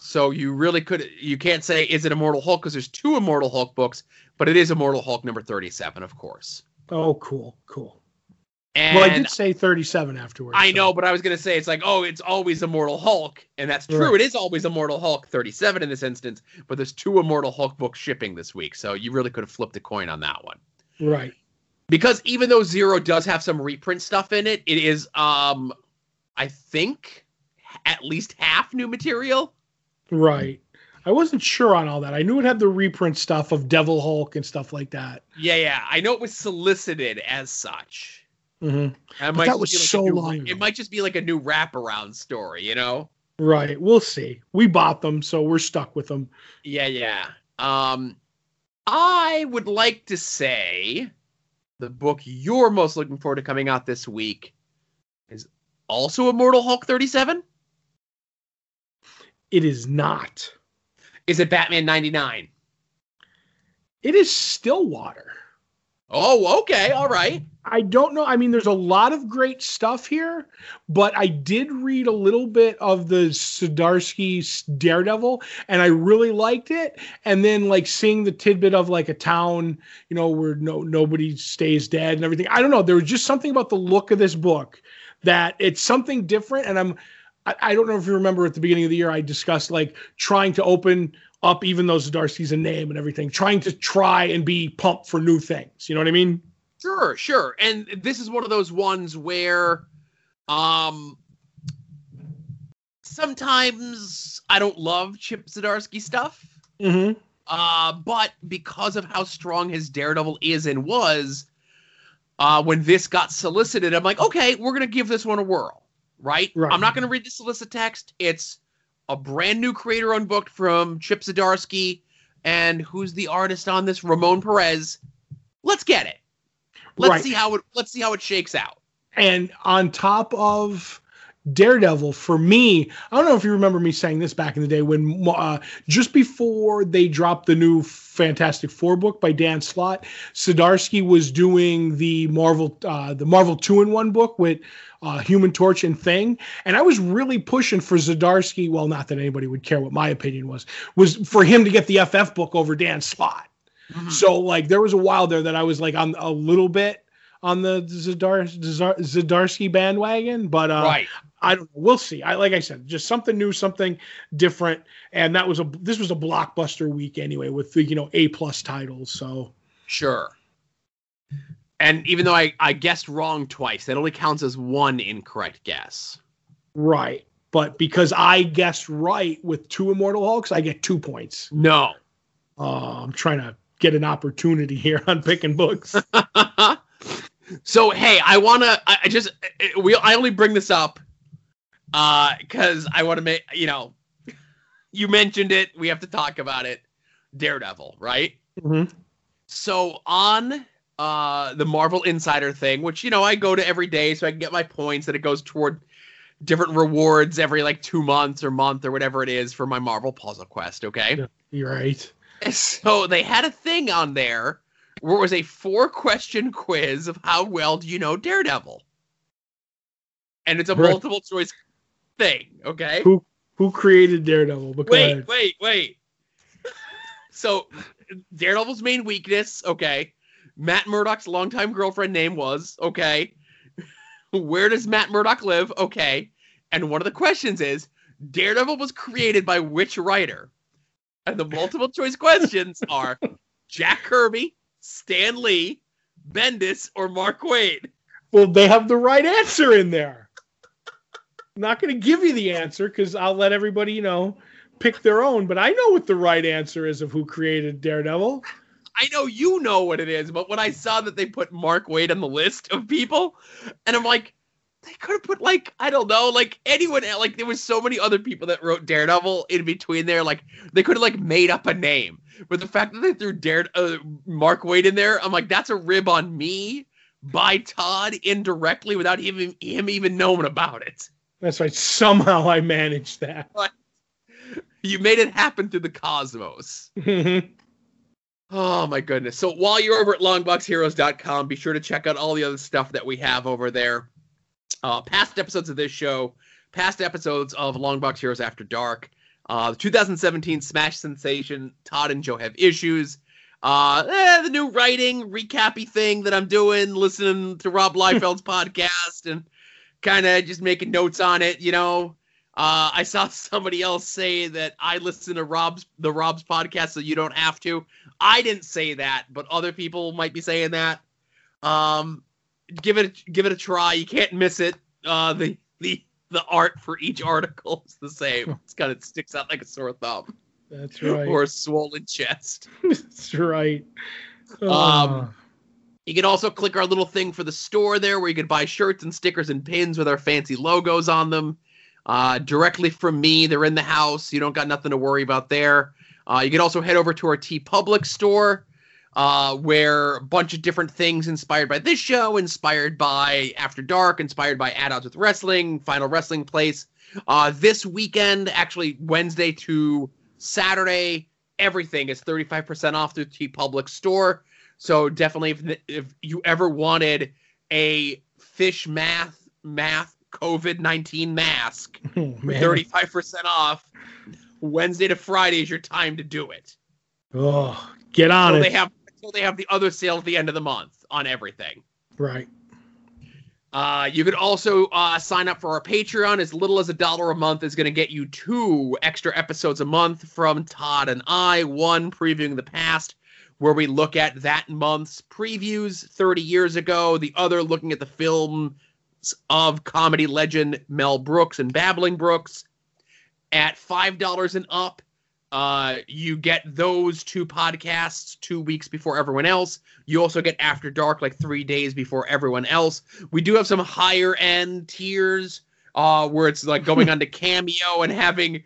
So you really could you can't say is it immortal hulk? Because there's two immortal hulk books but it is immortal hulk number 37 of course. Oh cool cool and well, I did say 37 afterwards. I so. know, but I was going to say it's like, oh, it's always Immortal Hulk. And that's true. Right. It is always Immortal Hulk 37 in this instance, but there's two Immortal Hulk books shipping this week. So you really could have flipped a coin on that one. Right. Because even though Zero does have some reprint stuff in it, it is, um, I think, at least half new material. Right. I wasn't sure on all that. I knew it had the reprint stuff of Devil Hulk and stuff like that. Yeah, yeah. I know it was solicited as such. Mm-hmm. That was like so new, long. It might just be like a new wraparound story, you know? Right. We'll see. We bought them, so we're stuck with them. Yeah, yeah. Um, I would like to say the book you're most looking forward to coming out this week is also Immortal Hulk 37. It is not. Is it Batman 99? It is Stillwater. Oh, okay. All right. I don't know. I mean, there's a lot of great stuff here, but I did read a little bit of the Zdarsky Daredevil, and I really liked it. And then, like seeing the tidbit of like a town, you know, where no nobody stays dead and everything. I don't know. There was just something about the look of this book that it's something different. And I'm, I, I don't know if you remember at the beginning of the year, I discussed like trying to open up, even though Zdarsky's a name and everything, trying to try and be pumped for new things. You know what I mean? Sure, sure. And this is one of those ones where um sometimes I don't love Chip Zdarsky stuff. Mm-hmm. Uh, but because of how strong his Daredevil is and was, uh, when this got solicited, I'm like, okay, we're gonna give this one a whirl, right? Right. I'm not gonna read the solicit text. It's a brand new creator unbooked from Chip Zdarsky, and who's the artist on this? Ramon Perez. Let's get it. Let's Right. see how it. Let's see how it shakes out. And on top of Daredevil, for me, I don't know if you remember me saying this back in the day when uh, just before they dropped the new Fantastic Four book by Dan Slott, Zdarsky was doing the Marvel uh, the Marvel two in one book with uh, Human Torch and Thing, and I was really pushing for Zdarsky. Well, not that anybody would care what my opinion was, was for him to get the FF book over Dan Slott. So like there was a while there that I was like on a little bit on the Zadar, Zadar, Zdarsky bandwagon, but uh, right. I don't know. We'll see. I like I said, just something new, something different, and that was a this was a blockbuster week anyway with the you know A plus titles. So Sure. And even though I, I guessed wrong twice, that only counts as one incorrect guess. right, but because I guessed right with two Immortal Hulks, I get two points. No. Uh, I'm trying to get an opportunity here on picking books. so hey, I wanna I, I just we I only bring this up uh because I wanna make you know you mentioned it, we have to talk about it. Daredevil, right? Mhm. So on uh the Marvel Insider thing, which you know I go to every day so I can get my points and it goes toward different rewards every like two months or month or whatever it is for my Marvel Puzzle Quest, okay? You're right. So they had a thing on there where it was a four question quiz of how well do you know Daredevil? And it's a Right. multiple choice thing, okay? Who who created Daredevil? Go Wait, wait, wait. so Daredevil's main weakness, okay. Matt Murdock's longtime girlfriend name was, okay. Where does Matt Murdock live? Okay. And one of the questions is Daredevil was created by which writer? And the multiple choice questions are Jack Kirby, Stan Lee, Bendis, or Mark Waid. Well, they have the right answer in there. I'm not going to give you the answer because I'll let everybody, you know, pick their own. But I know what the right answer is of who created Daredevil. I know you know what it is, but when I saw that they put Mark Waid on the list of people, and I'm like, they could have put like I don't know, like anyone el- like there was so many other people that wrote Daredevil in between there, like they could have like made up a name. But the fact that they threw Dare uh, Mark Waid in there, I'm like, that's a rib on me by Todd indirectly without even him even knowing about it. That's right. Somehow I managed that. You made it happen through the cosmos. Mhm. Oh my goodness. So while you're over at longboxheroes.com, be sure to check out all the other stuff that we have over there. Uh, past episodes of this show, past episodes of Longbox Heroes After Dark, uh, the 2017 Smash sensation, Todd and Joe have issues. Uh, eh, the new writing recappy thing that I'm doing, listening to Rob Liefeld's podcast and kind of just making notes on it, you know. Uh, I saw somebody else say that I listen to Rob's the Rob's podcast, so you don't have to. I didn't say that, but other people might be saying that. Um, give it give it a try. You can't miss it. Uh, the the the art for each article is the same. It's kind of sticks out like a sore thumb That's right. or a swollen chest. That's right. Um, Oh. You can also click our little thing for the store there where you can buy shirts and stickers and pins with our fancy logos on them. Uh, directly from me, they're in the house. You don't got nothing to worry about there. Uh, you can also head over to our TeePublic store uh, where a bunch of different things inspired by this show, inspired by After Dark, inspired by At Odds with Wrestling, Final Wrestling Place. Uh, this weekend, actually Wednesday to Saturday, everything is 35% off through TeePublic store. So definitely, if if you ever wanted a fish math math COVID nineteen mask, Oh, thirty five percent off. Wednesday to Friday is your time to do it. Oh, get on So it. they have until they have the other sale at the end of the month on everything. right. Uh, you could also uh, sign up for our Patreon. As little as a dollar a month is going to get you two extra episodes a month from Todd and I. One previewing the past, where we look at that month's previews 30 years ago. The other looking at the film of comedy legend Mel Brooks and Babbling Brooks. At $5 and up, uh, you get those two podcasts two weeks before everyone else. You also get After Dark like three days before everyone else. We do have some higher end tiers uh, where it's like going on to Cameo and having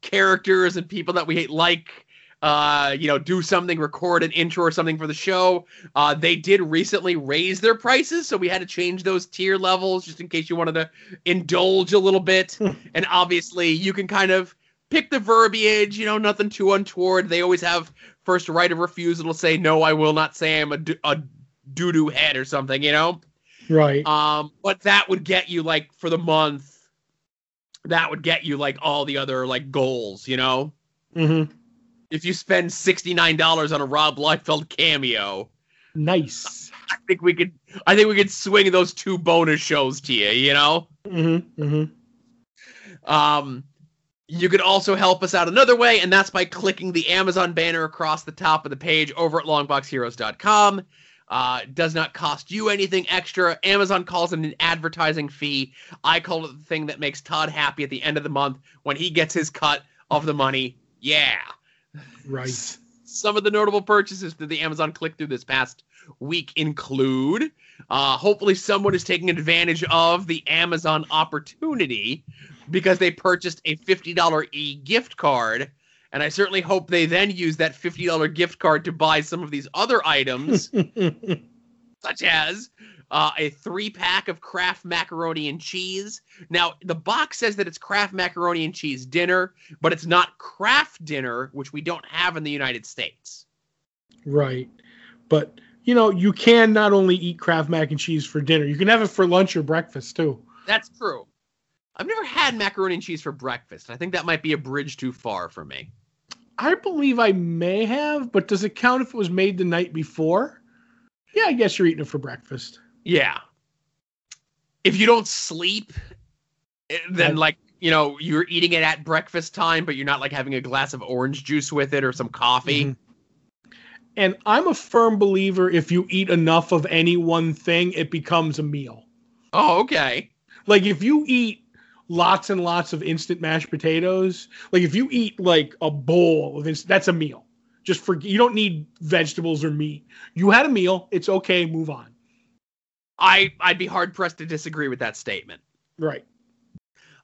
characters and people that we like uh, you know, do something, record an intro or something for the show. Uh, they did recently raise their prices, so we had to change those tier levels just in case you wanted to indulge a little bit. and obviously, you can kind of pick the verbiage, you know, nothing too untoward. They always have first right of refusal to say, no, I will not say I'm a, a doo doo head or something, you know? Right. Um, but that would get you, like, for the month, that would get you, like, all the other, like, goals, you know? hmm if you spend $69 on a Rob Liefeld cameo, Nice. I think we could I think we could swing those two bonus shows to you, you know? hmm hmm Um you could also help us out another way, and that's by clicking the Amazon banner across the top of the page over at longboxheroes.com. Uh, does not cost you anything extra. Amazon calls it an advertising fee. I call it the thing that makes Todd happy at the end of the month when he gets his cut of the money. Yeah. Right. Some of the notable purchases that the Amazon click through this past week include uh, hopefully someone is taking advantage of the Amazon opportunity because they purchased a $50 e gift card. And I certainly hope they then use that $50 gift card to buy some of these other items, such as uh, a three pack of Kraft macaroni and cheese. Now, the box says that it's Kraft macaroni and cheese dinner, but it's not Kraft dinner, which we don't have in the United States. right. But you know, you can not only eat Kraft mac and cheese for dinner, you can have it for lunch or breakfast too. That's true. I've never had macaroni and cheese for breakfast. I think that might be a bridge too far for me. I believe I may have, but does it count if it was made the night before? Yeah, I guess you're eating it for breakfast. Yeah. If you don't sleep, eh, then like you know you're eating it at breakfast time, but you're not like having a glass of orange juice with it or some coffee. Mhm. And I'm a firm believer if you eat enough of any one thing, it becomes a meal. Oh, okay. Like if you eat lots and lots of instant mashed potatoes, like if you eat like a bowl of instant, that's a meal. Just for you don't need vegetables or meat. You had a meal, it's okay, move on. I I'd be hard pressed to disagree with that statement. Right.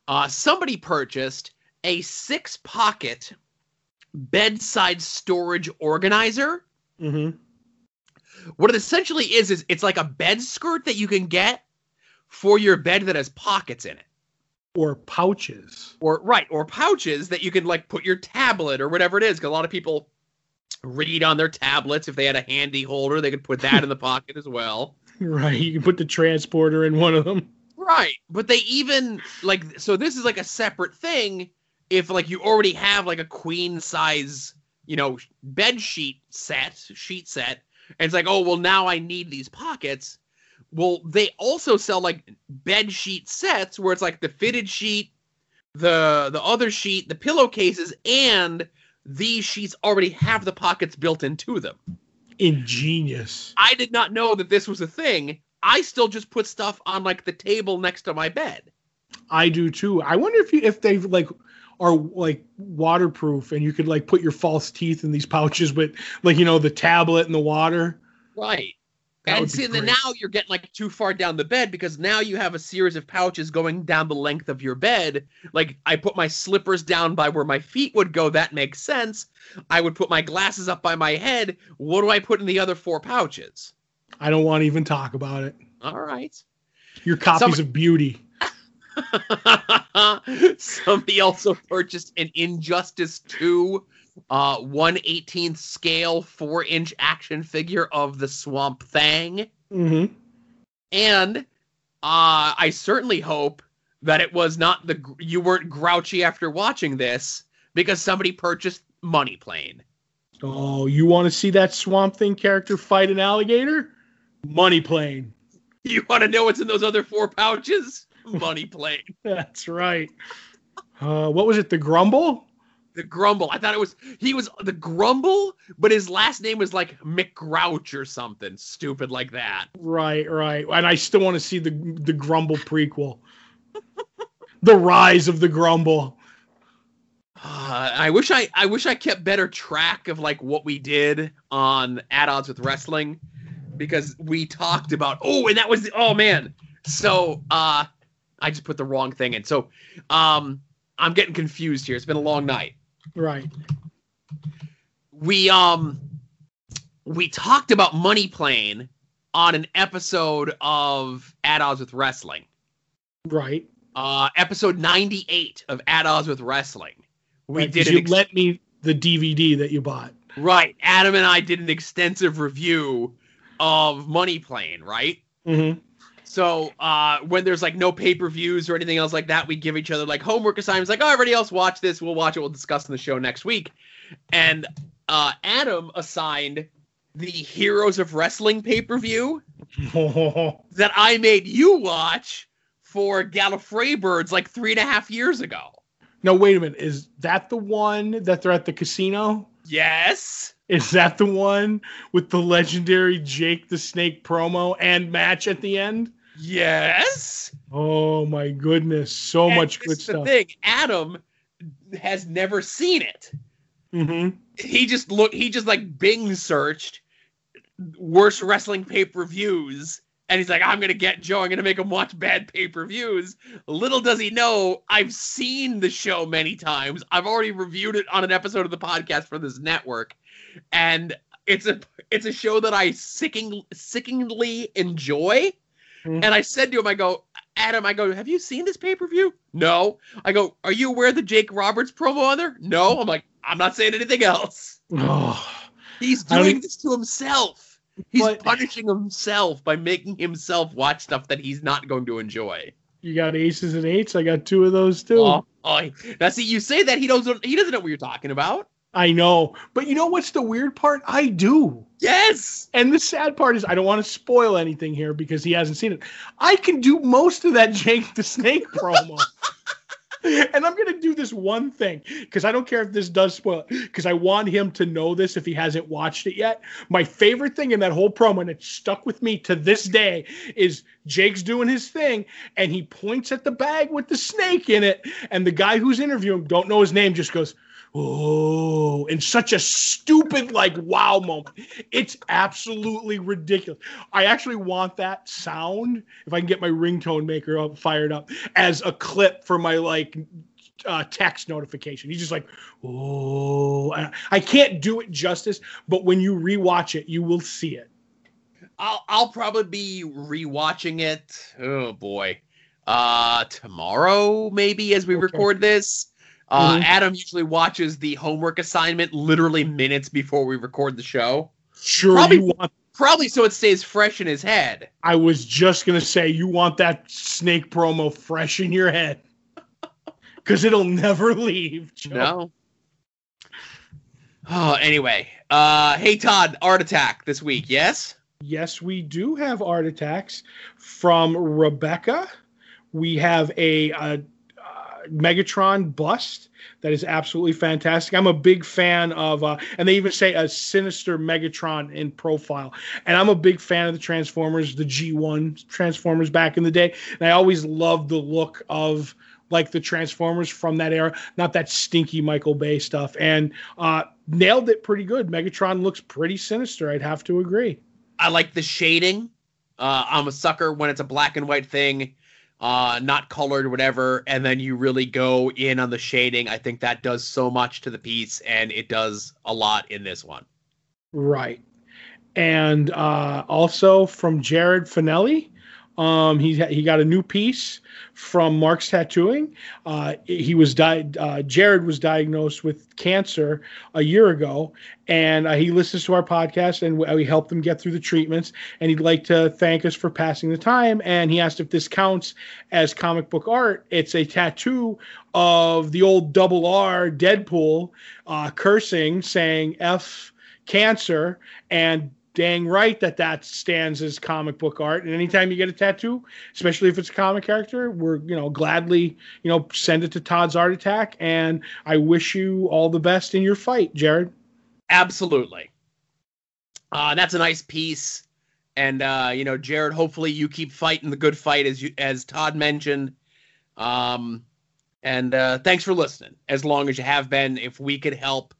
Uh, somebody purchased a six pocket bedside storage organizer. Mm-hmm. What it essentially is is it's like a bed skirt that you can get for your bed that has pockets in it. Or pouches. or right or pouches that you can like put your tablet or whatever it is 'cause a lot of people read on their tablets if they had a handy holder they could put that in the pocket as well Right. You can put the transporter in one of them. right but they even like so this is like a separate thing if like you already have like a queen size you know bed sheet set sheet set and it's like oh well now i need these pockets well they also sell like bed sheet sets where it's like the fitted sheet the the other sheet the pillowcases and these sheets already have the pockets built into them Ingenious. i did not know that this was a thing i still just put stuff on like the table next to my bed I do too. I wonder if you if they like are like waterproof and you could like put your false teeth in these pouches with like you know the tablet and the water. Right. And see, then now you're getting like too far down the bed because now you have a series of pouches going down the length of your bed. Like I put my slippers down by where my feet would go. That makes sense. I would put my glasses up by my head. What do I put in the other four pouches? I don't want to even talk about it. All right. Your copies Somebody- of Beauty. Somebody also purchased an Injustice 2 uh 118th scale 4 inch action figure of the Swamp Thing. Mm-hmm. And uh, I certainly hope that it was not the you weren't grouchy after watching this because somebody purchased Money Plane. Oh, you want to see that Swamp Thing character fight an alligator? Money plane. You want to know what's in those other four pouches? Money Plane. That's right. Uh, what was it? The Grumble? The Grumble. I thought it was he was the Grumble, but his last name was like McGrouch or something stupid like that. Right, right. And I still want to see the the Grumble prequel. the Rise of the Grumble. Uh, I wish I I wish I kept better track of like what we did on At Odds with Wrestling because we talked about oh and that was the, oh man so uh I just put the wrong thing in so um I'm getting confused here it's been a long night Right. we um we talked about money plane on an episode of At Odds with Wrestling Right. uh episode 98 of At Odds with Wrestling we Right, did you ex- lent me the DVD that you bought. Right. Adam and I did an extensive review of Money Plane, right? Mm-hmm. So uh, when there's like no pay per views or anything else like that, we give each other like homework assignments. Like, oh, everybody else watch this. We'll watch it. We'll discuss in the show next week. And uh, Adam assigned the Heroes of Wrestling pay per view that I made you watch for Gallifrey Birds like three and a half years ago. no, wait a minute. Is that the one that they're at the casino? Yes. Is that the one with the legendary Jake the Snake promo and match at the end? Yes. Oh my goodness, so And much good is the stuff. thing. Adam has never seen it. Mm-hmm. He just looked. He just like Bing searched worst wrestling pay per views, and he's like, "I'm gonna get Joe. I'm gonna make him watch bad pay per views." Little does he know, I've seen the show many times. I've already reviewed it on an episode of the podcast for this network, and it's a it's a show that I sicking, sickeningly enjoy. Mhm. And I said to him, I go, Adam, I go, have you seen this pay per view? No. I go, are you aware of the Jake Roberts promo on there? No. I'm like, I'm not saying anything else. Oh, He's I doing e- this to himself. He's But- punishing himself by making himself watch stuff that he's not going to enjoy. you got aces and eights. I got two of those too. Oh, oh, now see, you say that he doesn't. He doesn't know what you're talking about. I know, but you know what's the weird part? I do. Yes. And the sad part is, I don't want to spoil anything here because he hasn't seen it. I can do most of that Jake the Snake promo. and I'm going to do this one thing because I don't care if this does spoil it because I want him to know this if he hasn't watched it yet. My favorite thing in that whole promo, and it stuck with me to this day, is Jake's doing his thing and he points at the bag with the snake in it. And the guy who's interviewing, don't know his name, just goes, Oh, in such a stupid, like, wow moment. It's absolutely ridiculous. I actually want that sound, if I can get my ringtone maker up, fired up, as a clip for my, like, uh, text notification. He's just like, oh, I- can't do it justice, but when you rewatch it, you will see it. I'll I'll probably be rewatching it. Oh boy. Uh tomorrow maybe as we Okay. record this. Uh Mhm. Adam usually watches the homework assignment literally minutes before we record the show. Sure, Probably- want. Probably so it stays fresh in his head. I was just gonna say you want that snake promo fresh in your head, because it'll never leave. Joe. No. Oh, anyway. Uh hey Todd, Art Attack this week, yes? Yes, we do have art attacks from Rebecca. We have a, uh Megatron bust that is absolutely fantastic. I'm a big fan of, uh, and they even say a sinister Megatron in profile. And I'm a big fan of the Transformers, the G1 Transformers back in the day. And I always loved the look of like the Transformers from that era, not that stinky Michael Bay stuff. And uh, nailed it pretty good. Megatron looks pretty sinister. I'd have to agree. I like the shading. Uh, I'm a sucker when it's a black and white thing, uh, not colored, whatever, and then you really go in on the shading. I think that does so much to the piece, and it does a lot in this one. Right. And uh, also from Jared Finelli, um, he he got a new piece from Mark's Tattooing. Uh, he was di- uh, Jared was diagnosed with cancer a year ago, and uh, he listens to our podcast, and we, we helped him get through the treatments. And he'd like to thank us for passing the time. And he asked if this counts as comic book art. It's a tattoo of the old double R Deadpool uh, cursing, saying "F." cancer and dang right that that stands as comic book art and anytime you get a tattoo especially if it's a comic character we're you know gladly you know send it to todd's art attack and i wish you all the best in your fight jared Absolutely. Uh, that's a nice piece, and uh, you know, Jared. Hopefully, you keep fighting the good fight, as you as Todd mentioned. Um, And uh, thanks for listening. As long as you have been, if we could help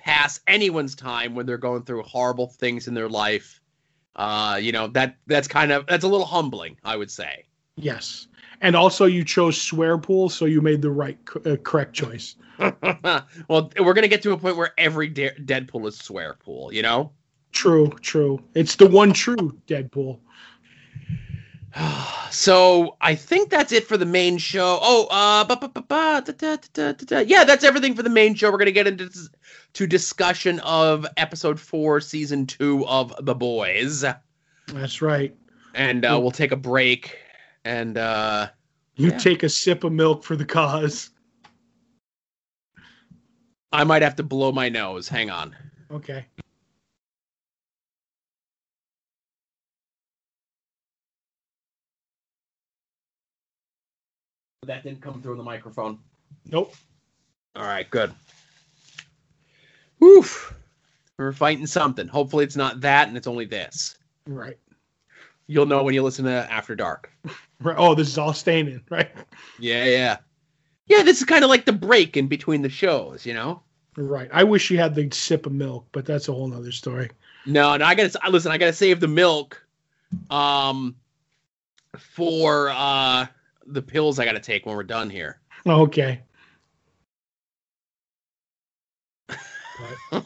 pass anyone's time when they're going through horrible things in their life, uh, you know that that's kind of that's a little humbling, I would say. Yes. And also, you chose Swearpool, so you made the right, uh, correct choice. well, we're gonna get to a point where every de- Deadpool is Swearpool, you know. True, true. It's the one true Deadpool. so I think that's it for the main show. Oh, uh, ba, ba, ba, ba, da, da, da, da, da. yeah, that's everything for the main show. We're gonna get into to discussion of episode four, season two of The Boys. That's right. And uh, we'll take a break. And uh, you yeah. take a sip of milk for the cause. I might have to blow my nose. Hang on. Okay. That didn't come through in the microphone. Nope. All right, good. Woof. We're fighting something. Hopefully it's not that and it's only this. Right. You'll know when you listen to After Dark. Right. Oh, this is all staying in, right? Yeah, yeah. Yeah, this is kind of like the break in between the shows, you know? Right. I wish you had the sip of milk, but that's a whole nother story. No, no, I gotta listen, I gotta save the milk um for uh the pills I gotta take when we're done here. Okay.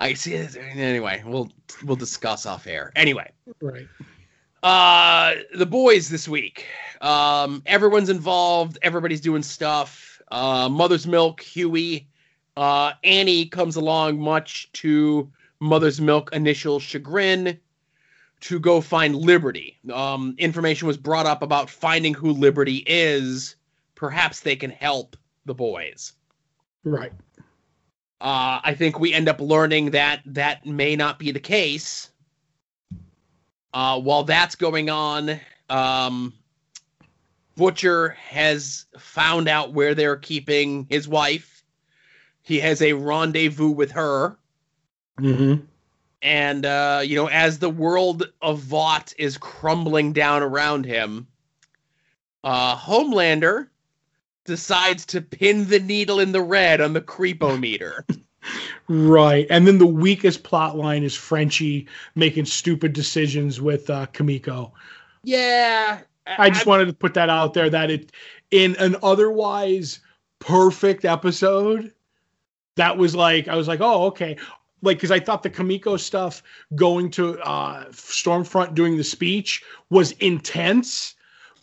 I see this anyway. We'll we'll discuss off air. Anyway, Right. uh, the boys this week. Um, everyone's involved. Everybody's doing stuff. Uh, Mother's Milk, Hughie, uh, Annie comes along, much to Mother's Milk initial chagrin, to go find Liberty. Um, information was brought up about finding who Liberty is. Perhaps they can help the boys. Right. Uh, I think we end up learning that that may not be the case. Uh, while that's going on, um, Butcher has found out where they're keeping his wife. He has a rendezvous with her. Mm-hmm. And, uh, you know, as the world of Vought is crumbling down around him, uh, Homelander decides to pin the needle in the red on the creepometer. Right. And then the weakest plot line is Frenchie making stupid decisions with uh, Kimiko. yeah. I just wanted to put that out there that it in an otherwise perfect episode that was like I was like, "Oh, okay." Like cuz I thought the Kimiko stuff going to uh Stormfront doing the speech was intense,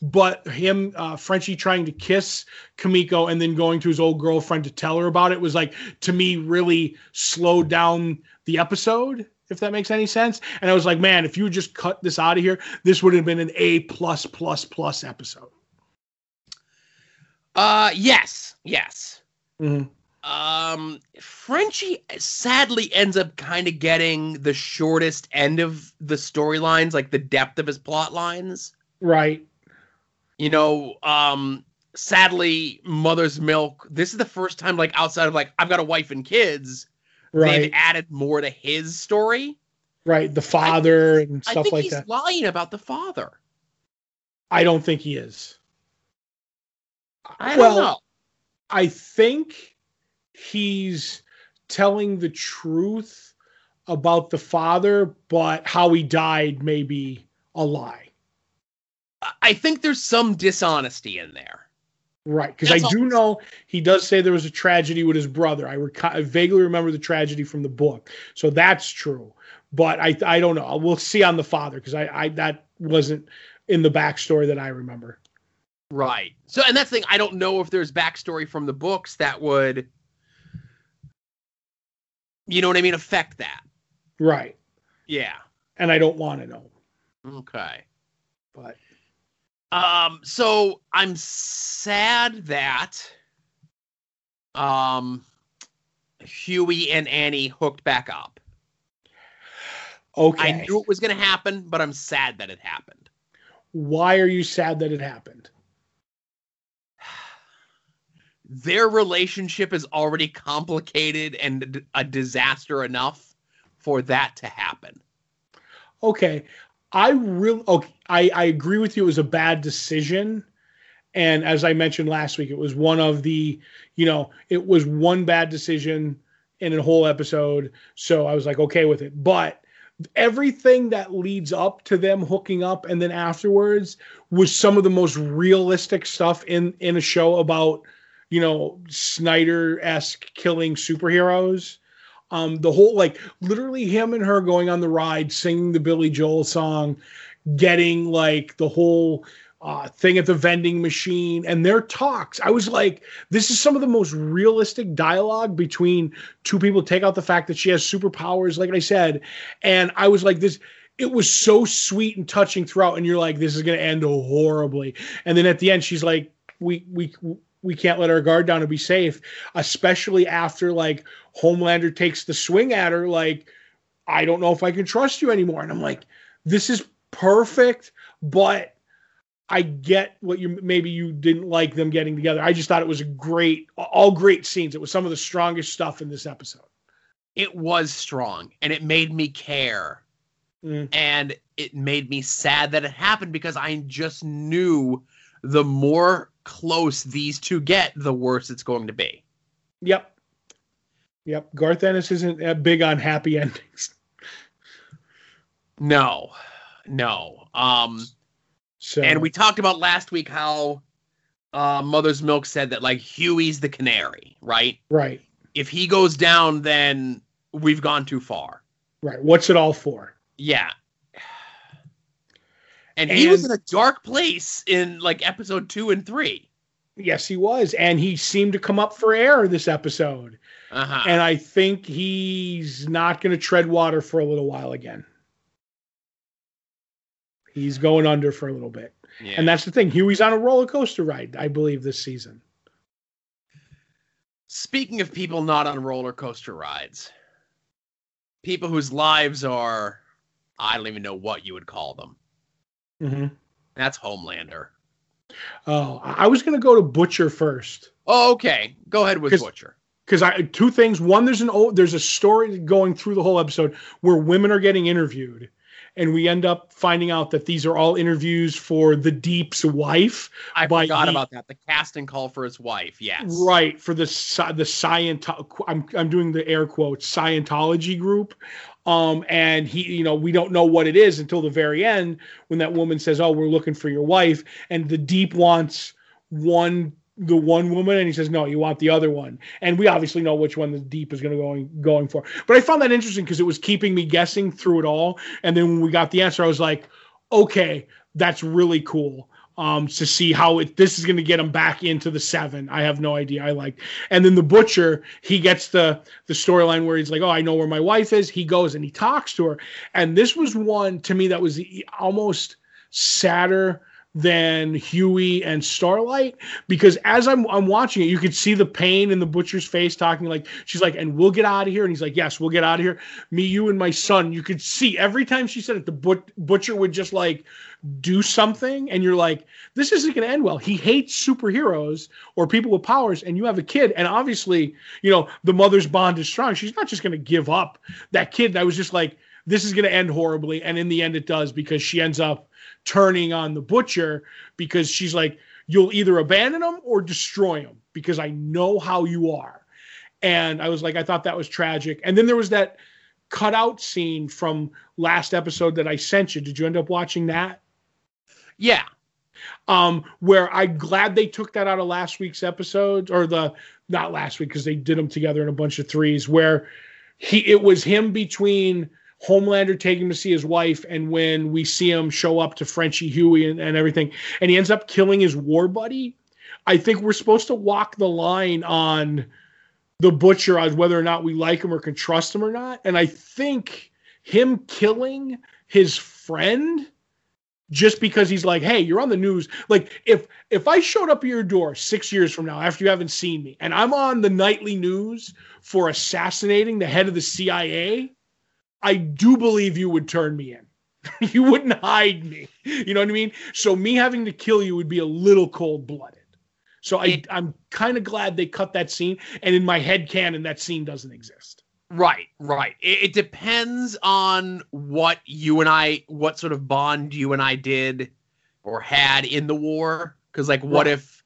but him uh Frenchie trying to kiss Kimiko and then going to his old girlfriend to tell her about it was like to me really slowed down the episode if that makes any sense. And I was like, man, if you just cut this out of here, this would have been an A plus plus plus episode. Uh, yes, yes. Mhm. Um, Frenchie sadly ends up kind of getting the shortest end of the storylines, like the depth of his plot lines. Right. You know, um, sadly, Mother's Milk. This is the first time, like outside of like I've got a wife and kids, Right. they've added more to his story. right. The father and I stuff think like he's that. lying about the father. I don't think he is. I Well, don't know. I think he's telling the truth about the father, but how he died may be a lie. I- I think there's some dishonesty in there. Right, because I do all. know he does say there was a tragedy with his brother. I, rec- I vaguely remember the tragedy from the book, so that's true. But I I don't know. We'll see on the father because I, I that wasn't in the backstory that I remember. Right. So, and that's the thing. I don't know if there's backstory from the books that would, you know what I mean, affect that. Right, Yeah. and I don't want to know. Okay. But Um. So I'm sad that, um, Hughie and Annie hooked back up. okay, I knew it was going to happen, but I'm sad that it happened. why are you sad that it happened? Their relationship is already complicated and a disaster enough for that to happen. Okay, I really okay. I I agree with you. It was a bad decision, And as I mentioned last week, it was one of the, you know, it was one bad decision in a whole episode. So I was like, okay with it. But everything that leads up to them hooking up and then afterwards was some of the most realistic stuff in in a show about you know Snyder-esque killing superheroes. Um, the whole like literally him and her going on the ride, singing the Billy Joel song, getting like the whole uh, thing at the vending machine and their talks. I was like, this is some of the most realistic dialogue between two people. Take out the fact that she has superpowers, like I said, and I was like, this. It was so sweet and touching throughout, and you're like, this is going to end horribly. And then at the end, she's like, we we we can't let our guard down and be safe, especially after like Homelander takes the swing at her. Like, I don't know if I can trust you anymore. And I'm like, this is perfect, but I get what you maybe you didn't like them getting together. I just thought it was a great, all great scenes. It was some of the strongest stuff in this episode. It was strong and it made me care. Mm. And it made me sad that it happened because I just knew the more close these two get, the worse it's going to be. Yep. Yep. Garth Ennis isn't big on happy endings. No, no. Um, So and we talked about last week how uh, Mother's Milk said that like Hughie's the canary, right? right, If he goes down, then we've gone too far. right. What's it all for? Yeah. And he was in a dark place in like episode two and three. Yes, he was, and he seemed to come up for air this episode. Uh-huh. And I think he's not going to tread water for a little while again. He's going under for a little bit. yeah. And that's the thing. Hughie's on a roller coaster ride, I believe, this season. Speaking of people not on roller coaster rides, people whose lives are, I don't even know what you would call them. Hmm That's Homelander. Oh, I was going to go to Butcher first Oh, okay. Go ahead with Butcher. because I two things. One, there's an old, there's a story going through the whole episode where women are getting interviewed, and we end up finding out that these are all interviews for the Deep's wife. I forgot the- about that. The casting call for his wife. Yes. Right for the the scient I'm I'm doing the air quotes Scientology group, um, and he you know we don't know what it is until the very end when that woman says, "Oh, we're looking for your wife," and the deep wants one the one woman and he says no you want the other one. And we obviously know which one the deep is going to going going for. But i found that interesting because it was keeping me guessing through it all. And then when we got the answer i was like okay that's really cool um, to see how it, this is going to get him back into the seven. I have no idea. I like, and then the butcher, he gets the the storyline where he's like, "Oh, I know where my wife is." He goes and he talks to her, and this was one to me that was almost sadder than Hughie and Starlight because as I'm I'm watching it, you could see the pain in the butcher's face, talking like she's like, "And we'll get out of here," and he's like, "Yes, we'll get out of here." Me, you, and my son. You could see every time she said it, the but- butcher would just like do something and you're like this isn't to end well he hates superheroes or people with powers and you have a kid and obviously you know the mother's bond is strong she's not just to give up that kid that was just like this is going to end horribly and in the end it does because she ends up turning on the butcher because she's like you'll either abandon him or destroy him because i know how you are. And i was like i thought that was tragic. And then there was that cutout scene from last episode that i sent you. Did you end up watching that? Yeah. um, where I'm glad they took that out of last week's episode or the not last week because they did them together in a bunch of threes where he it was him between Homelander taking him to see his wife and when we see him show up to Frenchie Hughie and, and everything and he ends up killing his war buddy. I think we're supposed to walk the line on the butcher on whether or not we like him or can trust him or not. And I think him killing his friend just because he's like, hey, you're on the news. Like if if I showed up at your door six years from now after you haven't seen me and I'm on the nightly news for assassinating the head of the CIA, I do believe you would turn me in. you wouldn't hide me. You know what I mean? So me having to kill you would be a little cold blooded. So I, I'm kind of glad they cut that scene. And in my head canon, that scene doesn't exist. Right, right. It, it depends on what you and I, what sort of bond you and I did or had in the war. Because like, what Right. if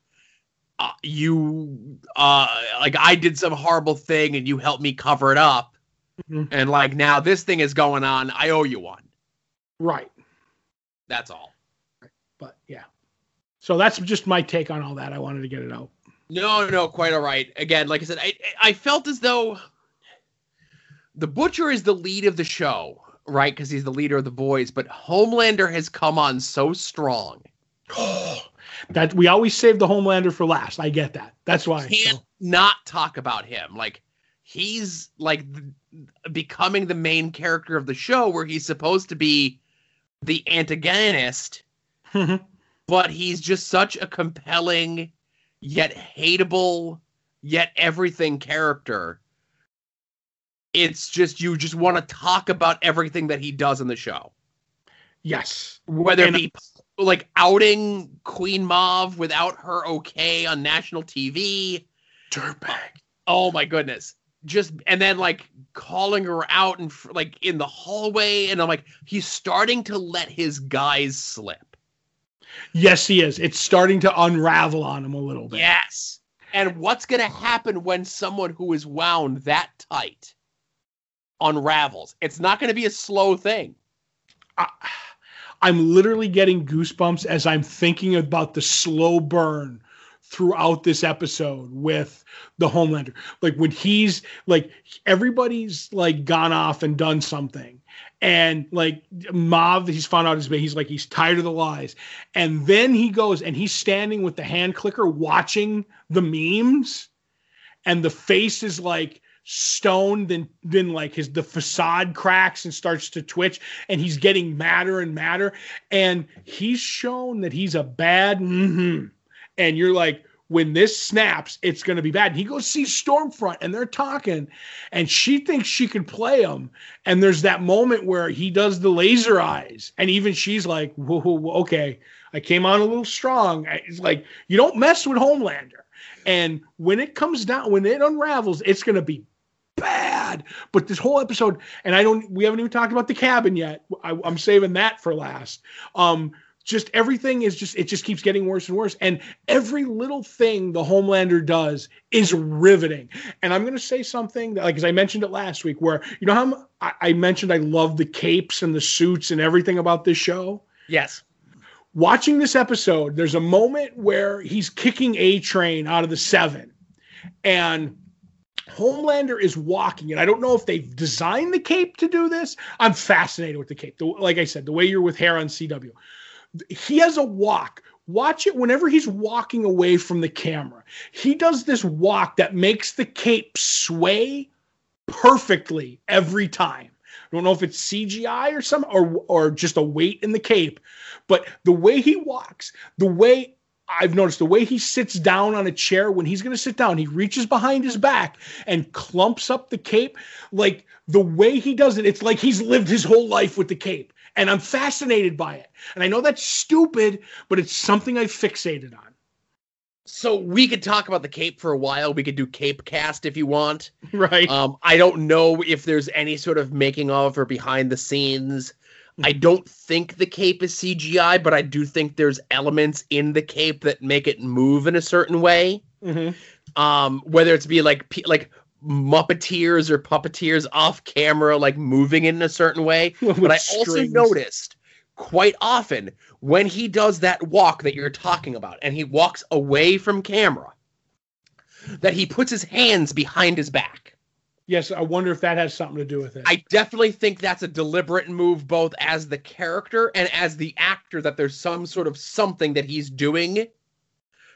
uh, you uh like I did some horrible thing and you helped me cover it up, Mhm. and like now this thing is going on, I owe you one. Right. That's all. But yeah. So that's just my take on all that. I wanted to get it out. No, no, quite all right. Again, like I said, I I felt as though the butcher is the lead of the show, right? Because he's the leader of the boys. But Homelander has come on so strong. that we always save the Homelander for last. I get that. That's why. Can't so- not talk about him. Like he's like becoming the main character of the show, where he's supposed to be the antagonist, but he's just such a compelling yet hateable yet everything character it's just you just want to talk about everything that he does in the show yes. whether And- it be like outing queen Maeve without her okay on national tv Dirtbag. oh my goodness just and then like calling her out and like in the hallway and i'm like he's starting to let his guys slip Yes, he is. It's starting to unravel on him a little bit. Yes. And what's going to happen when someone who is wound that tight unravels? It's not going to be a slow thing. I, I'm literally getting goosebumps as I'm thinking about the slow burn throughout this episode with the Homelander. Like when he's like everybody's like gone off and done something. And like Maeve, he's found out his he's like he's tired of the lies. And then he goes and he's standing with the hand clicker watching the memes, and the face is like stone then then like his the facade cracks and starts to twitch and he's getting madder and madder and he's shown that he's a bad mhm. And you're like when this snaps it's going to be bad and he goes see stormfront and they're talking and she thinks she can play him and there's that moment where he does the laser eyes and even she's like whoa, whoa, whoa, okay i came on a little strong it's like you don't mess with homelander and when it comes down when it unravels it's going to be bad. But this whole episode, and I don't, we haven't even talked about the cabin yet. I, I'm saving that for last. Um, just everything is just, it just keeps getting worse and worse. And every little thing the Homelander does is riveting. And I'm going to say something that, like, as I mentioned it last week, where, you know, how I, I mentioned I love the capes and the suits and everything about this show Yes. watching this episode, there's a moment where he's kicking A Train out of the seven, and Homelander is walking. And I don't know if they've designed the cape to do this. I'm fascinated with the cape. The, like I said, the way you're with hair on CW, he has a walk. Watch it whenever he's walking away from the camera. He does this walk that makes the cape sway perfectly every time. I don't know if it's CGI or some or or just a weight in the cape, but the way he walks, the way I've noticed the way he sits down on a chair when he's going to sit down, he reaches behind his back and clumps up the cape. Like the way he does it, it's like he's lived his whole life with the cape. And I'm fascinated by it. And I know that's stupid, but it's something I fixated on. So we could talk about the cape for a while. We could do cape cast if you want. Right. Um, I don't know if there's any sort of making of or behind the scenes. I don't think the cape is CGI, but I do think there's elements in the cape that make it move in a certain way. Mhm. Um, whether it's be like like Muppeteers or puppeteers off camera, like moving in a certain way. But I also noticed quite often when he does that walk that you're talking about and he walks away from camera that he puts his hands behind his back. Yes, I wonder if that has something to do with it. I definitely think that's a deliberate move both as the character and as the actor that there's some sort of something that he's doing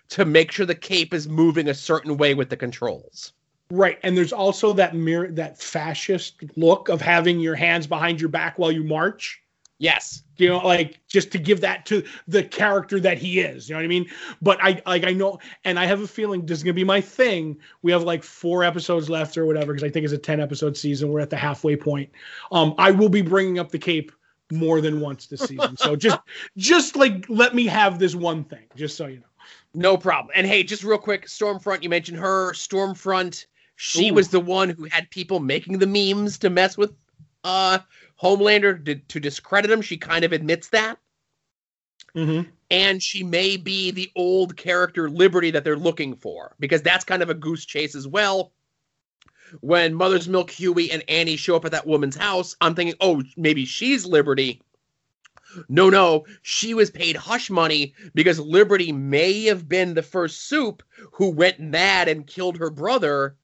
to make sure the cape is moving a certain way with the controls. Right, and there's also that mirror, that fascist look of having your hands behind your back while you march. Yes. You know, like just to give that to the character that he is. You know what I mean? But I like I know, and I have a feeling this is gonna be my thing. We have like four episodes left or whatever because I think it's a ten episode season. We're at the halfway point. Um, I will be bringing up the cape more than once this season. So just just like let me have this one thing, just so you know. No problem. And hey, just real quick, Stormfront, you mentioned her. Stormfront, she Ooh. was the one who had people making the memes to mess with uh Homelander to, to discredit him. She kind of admits that. Mm-hmm. and she may be the old character Liberty that they're looking for because that's kind of a goose chase as well. When Mother's Milk, Hughie, and Annie show up at that woman's house, I'm thinking, oh, maybe she's Liberty. No, no, she was paid hush money because Liberty may have been the first soup who went mad and killed her brother,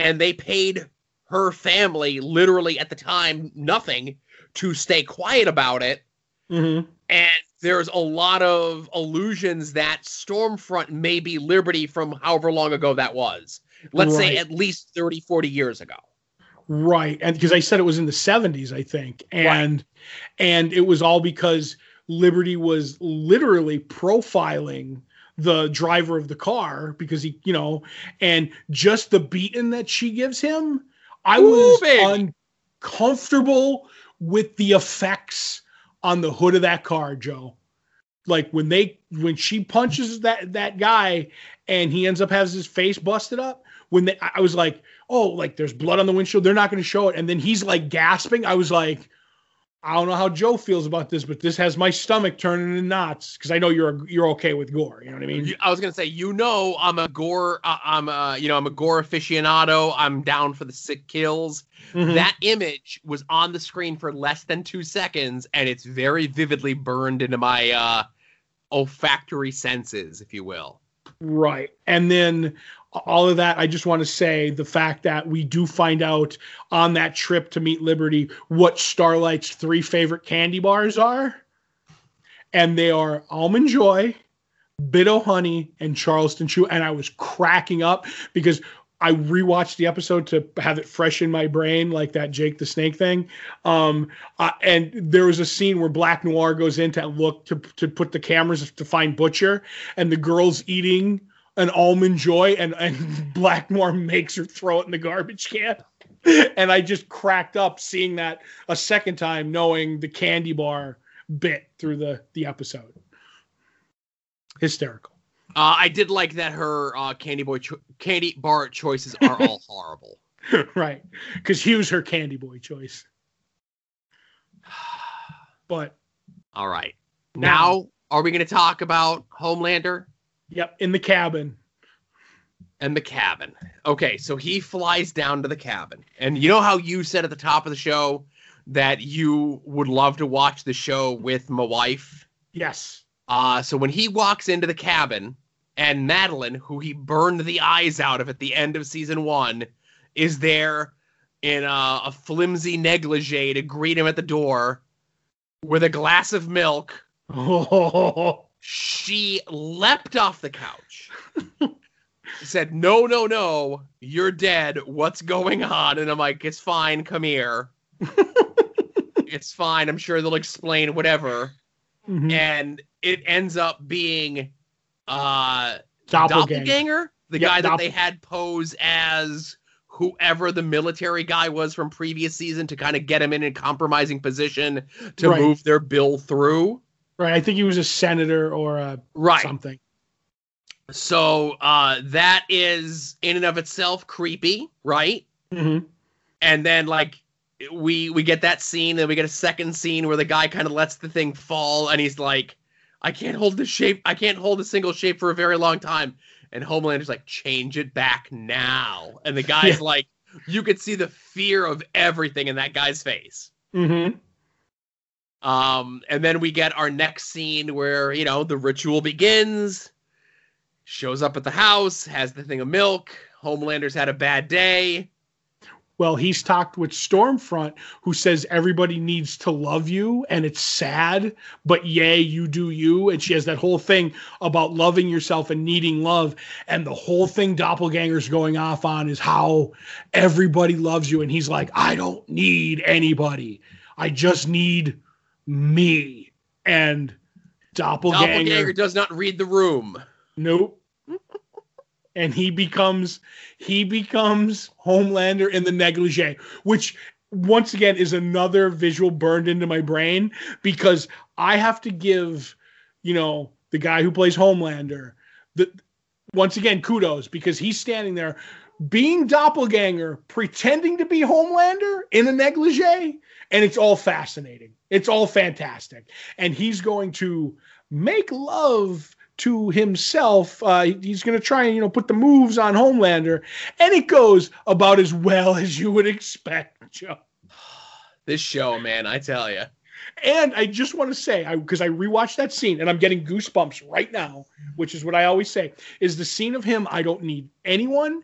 and they paid her family literally at the time nothing to stay quiet about it. Mm-hmm. And there's a lot of allusions that Stormfront may be Liberty from however long ago that was. Let's say at least 30, 40 years ago. Right. And because I said it was in the 70s, I think. And and it was all because Liberty was literally profiling the driver of the car because he, you know, and just the beating that she gives him, I Ooh, was uncomfortable with the effects on the hood of that car, Joe. Like when they when she punches that that guy and he ends up has his face busted up, when they I was like, oh, like there's blood on the windshield. They're not going to show it. And then he's like gasping. I was like, I don't know how Joe feels about this, but this has my stomach turning in knots because I know you're you're okay with gore. You know what I mean? I was gonna say, you know, I'm a gore. Uh, I'm a, you know, I'm a gore aficionado. I'm down for the sick kills. Mhm. That image was on the screen for less than two seconds, and it's very vividly burned into my uh, olfactory senses, if you will. Right. And then all of that, I just want to say the fact that we do find out on that trip to meet Liberty what Starlight's three favorite candy bars are. And they are Almond Joy, Bit Honey, and Charleston Chew. And I was cracking up because I rewatched the episode to have it fresh in my brain, like that Jake the Snake thing. Um, uh, and there was a scene where Black Noir goes in to look to to put the cameras to find Butcher, and the girl's eating an almond joy, and and Black Noir makes her throw it in the garbage can. And I just cracked up seeing that a second time, knowing the candy bar bit through the the episode. Hysterical. Uh, I did like that her uh, candy boy cho- candy bar choices are all horrible. right. Because Hugh's her candy boy choice. But All right, Now- now are we going to talk about Homelander? Yep, in the cabin. and the cabin. Okay, so he flies down to the cabin. And you know how you said at the top of the show that you would love to watch the show with my wife? Yes. Uh, so when he walks into the cabin and Madeline, who he burned the eyes out of at the end of season one, is there in a, a flimsy negligee to greet him at the door with a glass of milk Oh, she leapt off the couch said no no no you're dead. What's going on? And i'm like it's fine. Come here. It's fine. I'm sure they'll explain whatever. Mhm. and it ends up being uh doppelganger. doppelganger? The Yep, guy that doppel- they had pose as whoever the military guy was from previous season to kind of get him in a compromising position to Right. move their bill through Right. I think he was a senator or a right something. So uh, that is in and of itself creepy, right? Mhm. And then like we we get that scene, then we get a second scene where the guy kind of lets the thing fall, and he's like, "I can't hold the shape. I can't hold a single shape for a very long time." And Homelander's like, "Change it back now." And the guy's Yeah. like, you could see the fear of everything in that guy's face. Mhm. Um, and then we get our next scene where, you know, the ritual begins, shows up at the house, has the thing of milk. Homelander's had a bad day. Well, he's talked with Stormfront, who says everybody needs to love you, and it's sad, but yay, you do you. And she has that whole thing about loving yourself and needing love. And the whole thing Doppelganger's going off on is how everybody loves you. And he's like, I don't need anybody. I just need me. And Doppelganger, Doppelganger does not read the room. Nope. and he becomes he becomes Homelander in the negligee, which once again is another visual burned into my brain because I have to give, you know, the guy who plays Homelander the once again kudos because he's standing there being doppelganger pretending to be Homelander in a negligee and it's all fascinating. It's all fantastic. And he's going to make love to himself. Uh, he's going to try and you know put the moves on Homelander, and it goes about as well as you would expect, Joe. This show, man, I tell you. And I just want to say, because I, I, rewatched that scene and I'm getting goosebumps right now, which is what I always say, is the scene of him. I don't need anyone.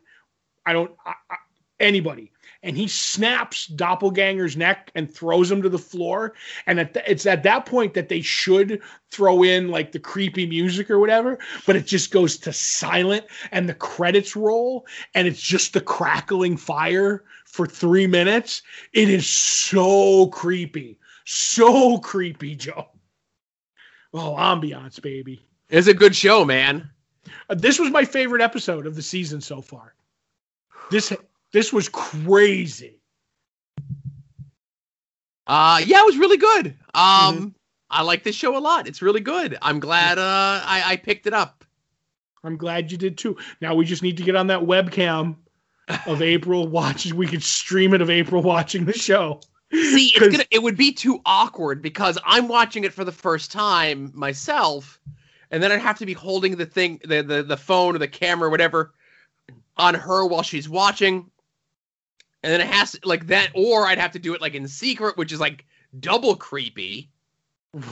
I don't I, I, anybody. And he snaps Doppelganger's neck and throws him to the floor. And at the, it's at that point that they should throw in like the creepy music or whatever, but it just goes to silent and the credits roll and it's just the crackling fire for three minutes. It is so creepy. So creepy, Joe. Oh, ambiance, baby. It's a good show, man. Uh, this was my favorite episode of the season so far. This this was crazy. Uh yeah, it was really good. Um mm-hmm. I like this show a lot. It's really good. I'm glad uh I, I picked it up. I'm glad you did too. Now we just need to get on that webcam of April watching. We could stream it of April watching the show. See, it's gonna it would be too awkward because I'm watching it for the first time myself, and then I'd have to be holding the thing, the the, the phone or the camera or whatever on her while she's watching. And then it has to, like that, or I'd have to do it like in secret, which is like double creepy.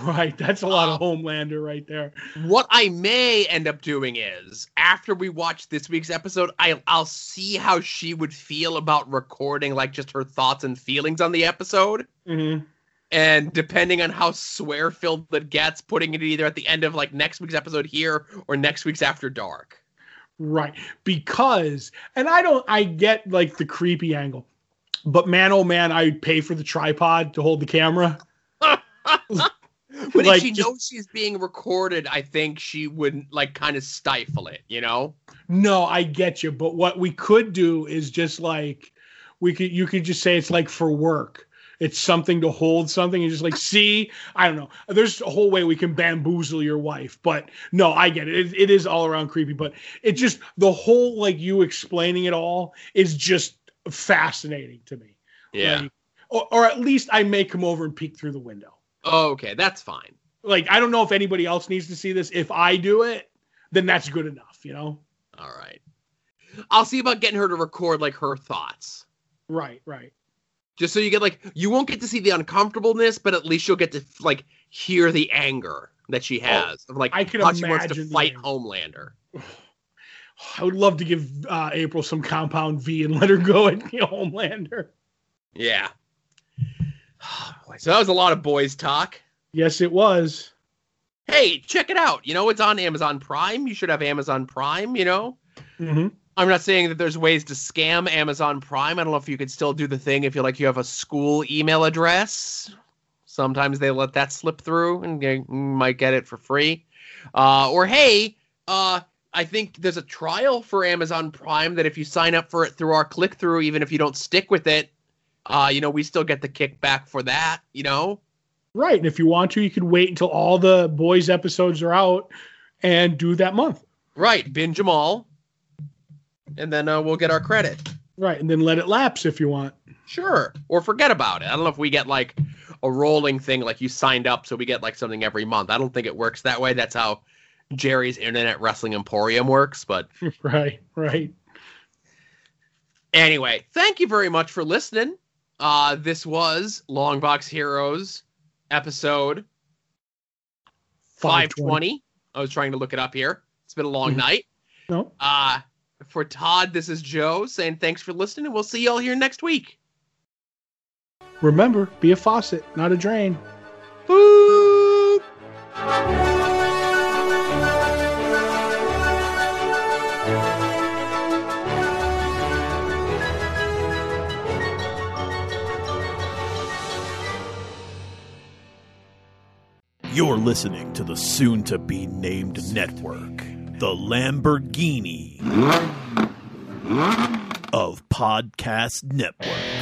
Right. That's a lot of um, Homelander right there. What I may end up doing is after we watch this week's episode, I, I'll see how she would feel about recording like just her thoughts and feelings on the episode. Mm-hmm. And depending on how swear filled it gets, putting it either at the end of like next week's episode here or next week's After Dark. Right. Because, and I don't, I get like the creepy angle, but man, oh man, I pay for the tripod to hold the camera. But like, if she just, knows she's being recorded, I think she would like kind of stifle it, you know? No, I get you. But what we could do is just like we could you could just say it's like for work. It's something to hold something and just like see. I don't know. There's a whole way we can bamboozle your wife, but no, I get it. It, it is all around creepy, but it just the whole like you explaining it all is just fascinating to me. Yeah. Like, or, or at least I may come over and peek through the window. Oh, okay, that's fine. Like I don't know if anybody else needs to see this. If I do it, then that's good enough, you know. All right. I'll see about getting her to record like her thoughts. Right, right. Just so you get like you won't get to see the uncomfortableness, but at least you'll get to like hear the anger that she oh, has oh, of like I can how she wants to fight Homelander. I would love to give uh, April some compound V and let her go at Homelander. Yeah. So that was a lot of boys talk. Yes, it was. Hey, check it out. You know, it's on Amazon Prime. You should have Amazon Prime, you know? Mm-hmm. I'm not saying that there's ways to scam Amazon Prime. I don't know if you could still do the thing if you like you have a school email address. Sometimes they let that slip through and you might get it for free. Uh, or hey, uh, I think there's a trial for Amazon Prime that if you sign up for it through our click through, even if you don't stick with it, uh, you know, we still get the kickback for that, you know? Right. And if you want to, you could wait until all the boys episodes are out and do that month. Right. Binge them all. And then uh, we'll get our credit. Right. And then let it lapse if you want. Sure. Or forget about it. I don't know if we get like a rolling thing, like you signed up, so we get like something every month. I don't think it works that way. That's how Jerry's Internet Wrestling Emporium works. But right, right. Anyway, thank you very much for listening. Uh, this was Longbox Heroes episode 520. I was trying to look it up here. It's been a long mm-hmm. night. No. Uh, for Todd, this is Joe saying thanks for listening, and we'll see y'all here next week. Remember, be a faucet, not a drain. Boop! You're listening to the soon to be named network, the Lamborghini of Podcast Network.